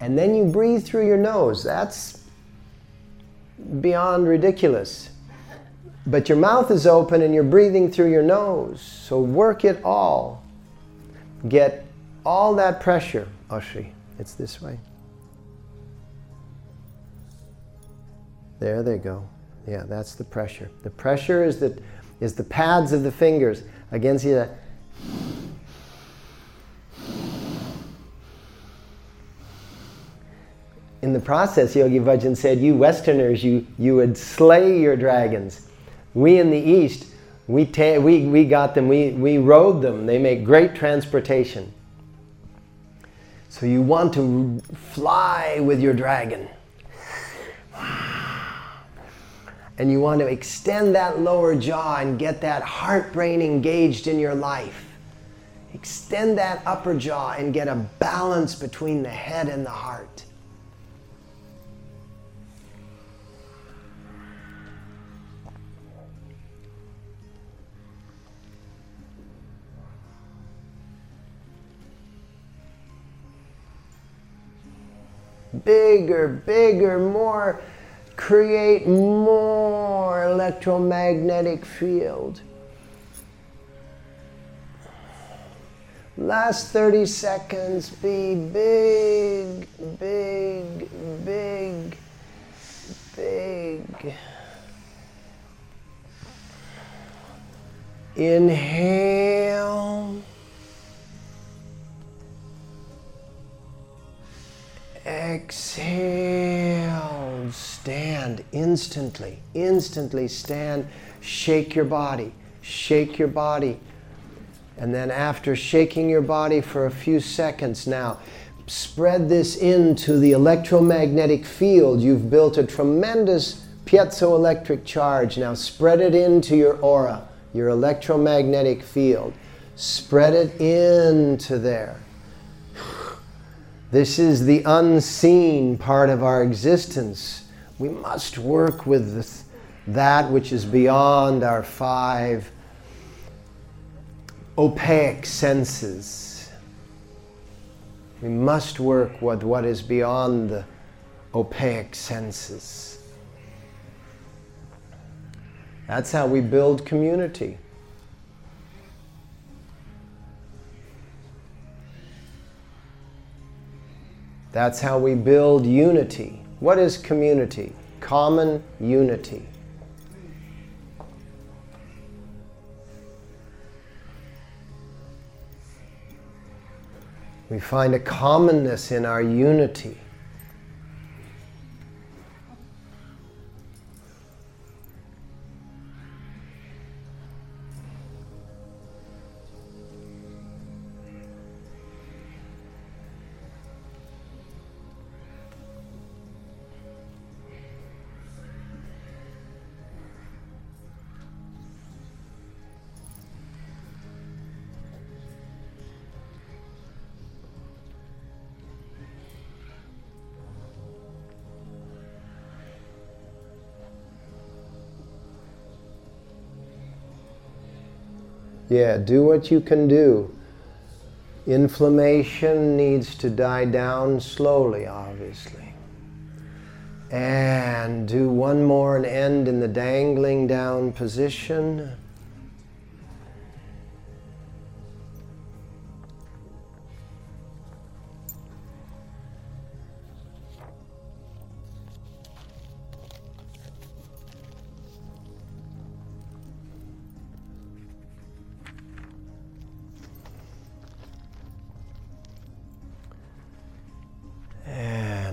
and then you breathe through your nose. That's beyond ridiculous. But your mouth is open and you're breathing through your nose. So work it all. Get all that pressure. Oshri, it's this way. There they go. Yeah, that's the pressure. The pressure is the, is the pads of the fingers against the. In the process, Yogi Bhajan said, You Westerners, you, you would slay your dragons. We in the East, We, ta- we, we got them, we, we rode them. They make great transportation. So you want to fly with your dragon. And you want to extend that lower jaw and get that heart brain engaged in your life. Extend that upper jaw and get a balance between the head and the heart. Bigger, bigger, more, create more electromagnetic field. Last 30 seconds, be big, big, big, big. Inhale. Exhale. Stand instantly. Instantly stand. Shake your body. Shake your body. And then, after shaking your body for a few seconds now, spread this into the electromagnetic field. You've built a tremendous piezoelectric charge. Now, spread it into your aura, your electromagnetic field. Spread it into there. This is the unseen part of our existence. We must work with that which is beyond our five opaque senses. We must work with what is beyond the opaque senses. That's how we build community. That's how we build unity. What is community? Common unity. We find a commonness in our unity. Yeah, do what you can do. Inflammation needs to die down slowly, obviously. And do one more and end in the dangling down position.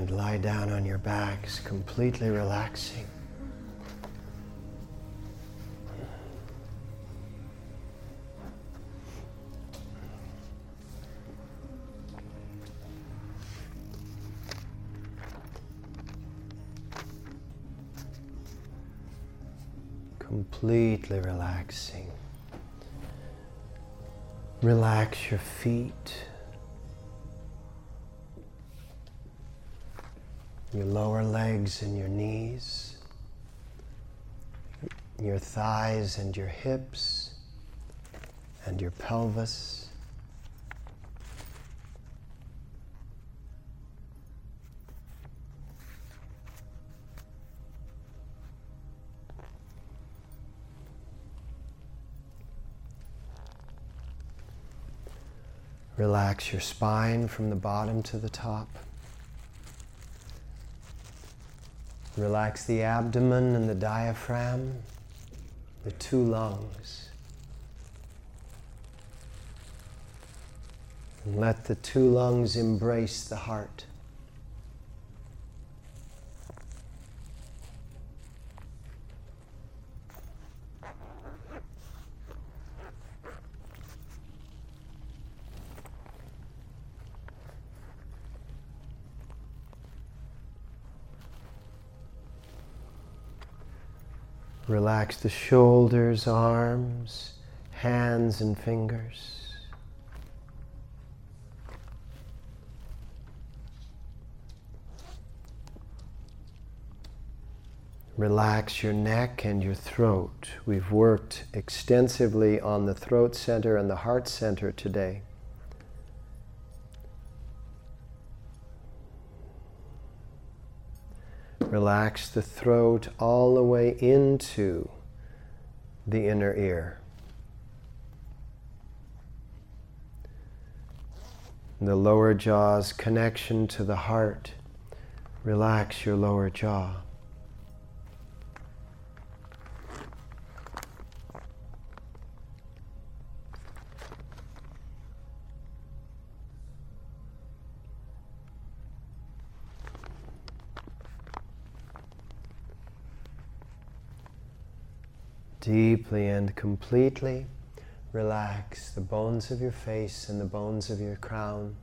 And lie down on your backs, completely relaxing. Completely relaxing. Relax your feet. Your lower legs and your knees, your thighs and your hips, and your pelvis. Relax your spine from the bottom to the top. Relax the abdomen and the diaphragm, the two lungs. And let the two lungs embrace the heart. Relax the shoulders, arms, hands, and fingers. Relax your neck and your throat. We've worked extensively on the throat center and the heart center today. Relax the throat all the way into the inner ear. The lower jaw's connection to the heart. Relax your lower jaw. Deeply and completely relax the bones of your face and the bones of your crown.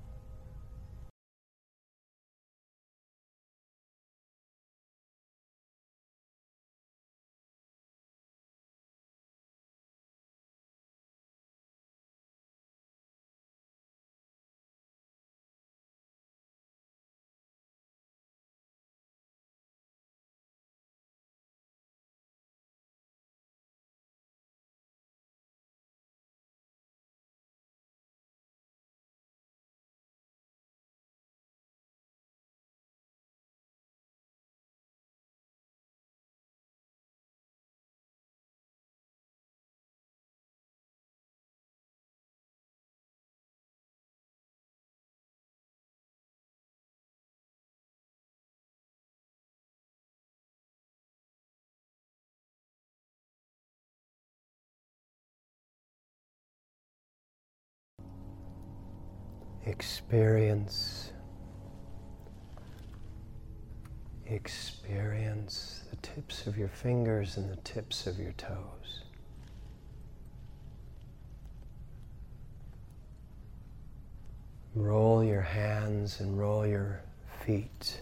Experience experience the tips of your fingers and the tips of your toes. Roll your hands and roll your feet.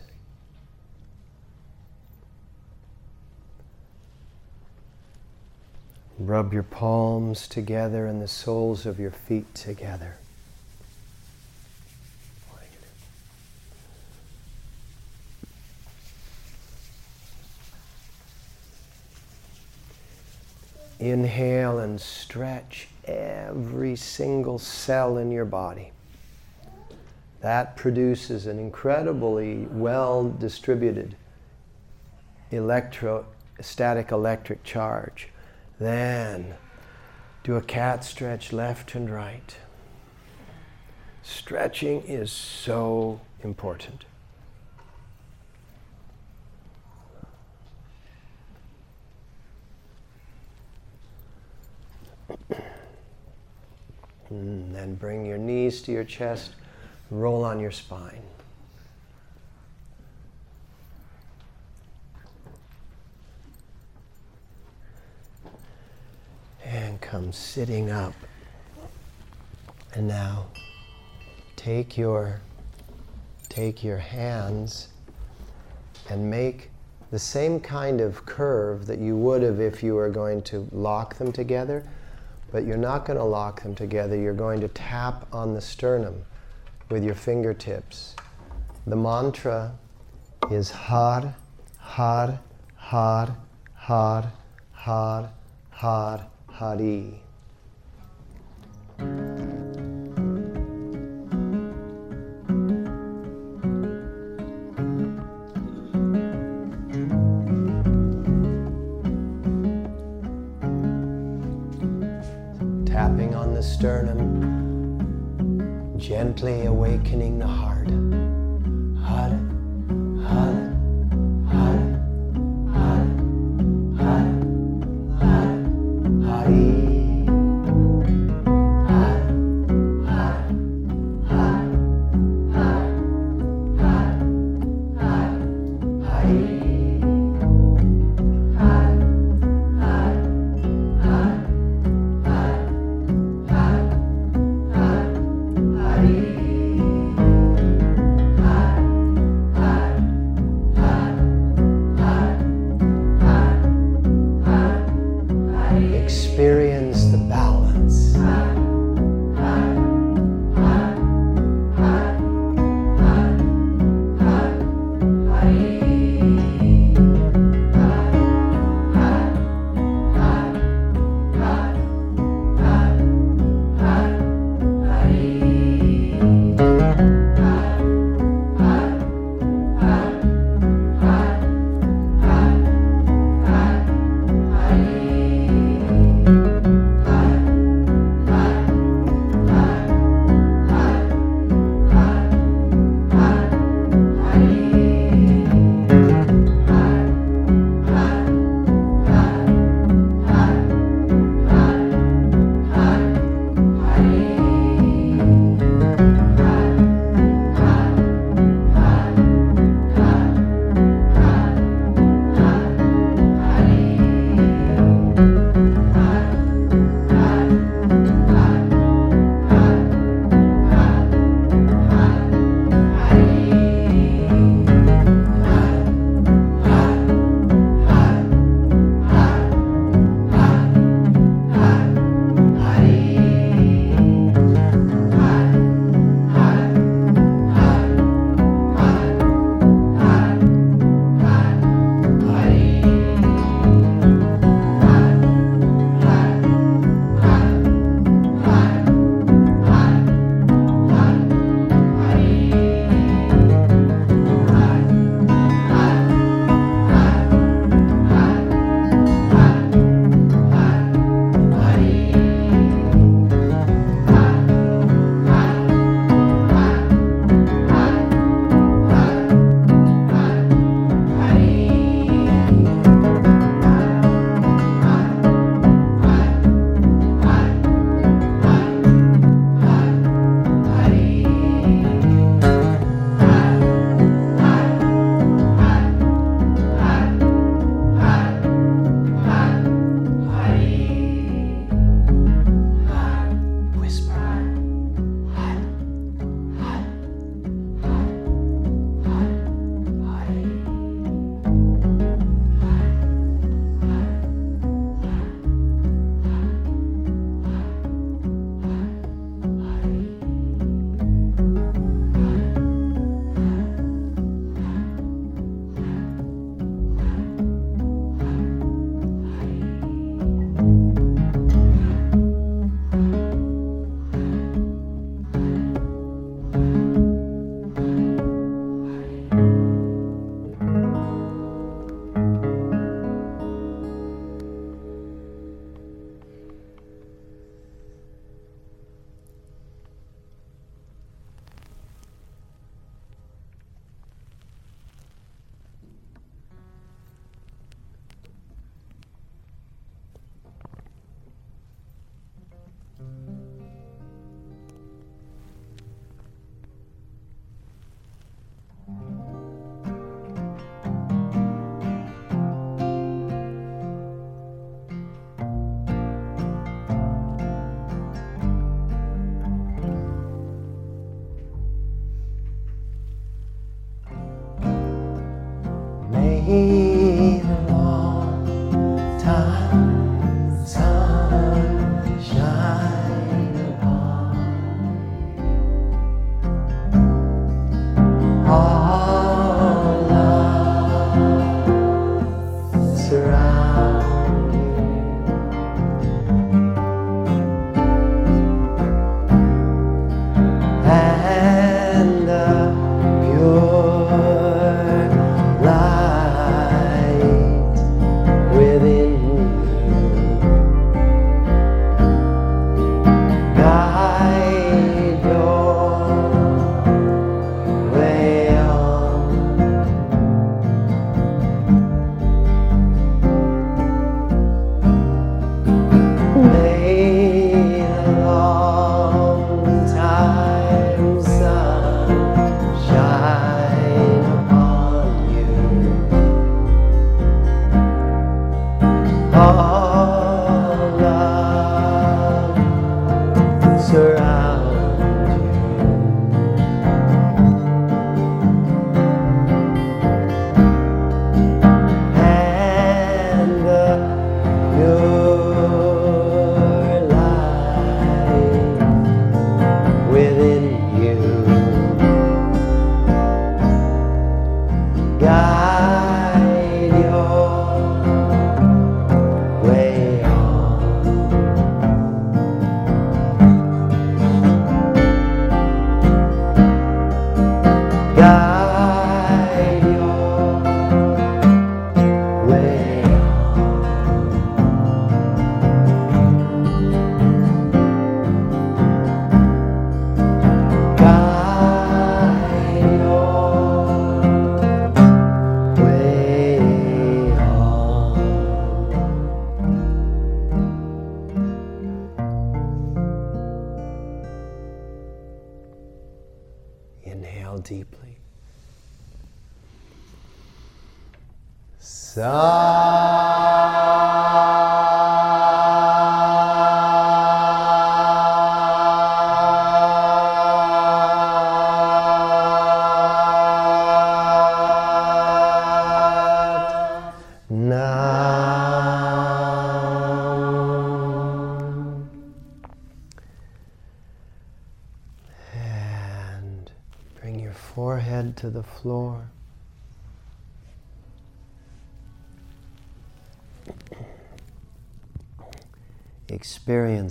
Rub your palms together and the soles of your feet together. Inhale and stretch every single cell in your body. That produces an incredibly well distributed electrostatic electric charge. Then do a cat stretch left and right. Stretching is so important. And then bring your knees to your chest, roll on your spine. And come sitting up. And now take your take your hands and make the same kind of curve that you would have if you were going to lock them together but you're not going to lock them together. You're going to tap on the sternum with your fingertips. The mantra is Har, Har, Har, Har, Har, Har, Hari.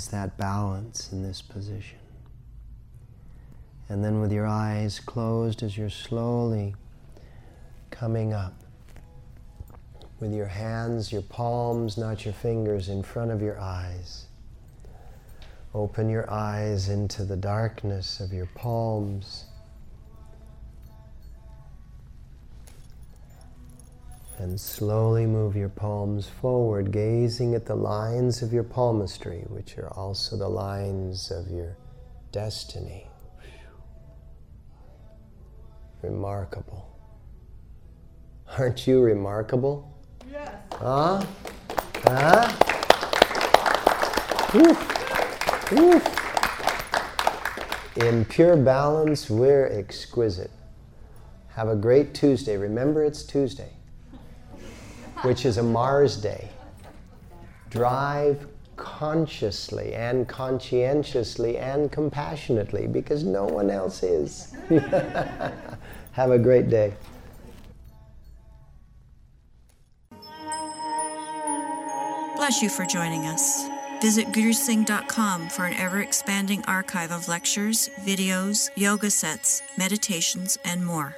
That balance in this position. And then, with your eyes closed, as you're slowly coming up, with your hands, your palms, not your fingers, in front of your eyes. Open your eyes into the darkness of your palms And slowly move your palms forward, gazing at the lines of your palmistry, which are also the lines of your destiny. Remarkable. Aren't you remarkable? Yes. Huh? Huh? Oof. Oof. In pure balance, we're exquisite. Have a great Tuesday. Remember, it's Tuesday which is a Mars day. Drive consciously and conscientiously and compassionately because no one else is. Have a great day. Bless you for joining us. Visit gurusingh.com for an ever expanding archive of lectures, videos, yoga sets, meditations, and more.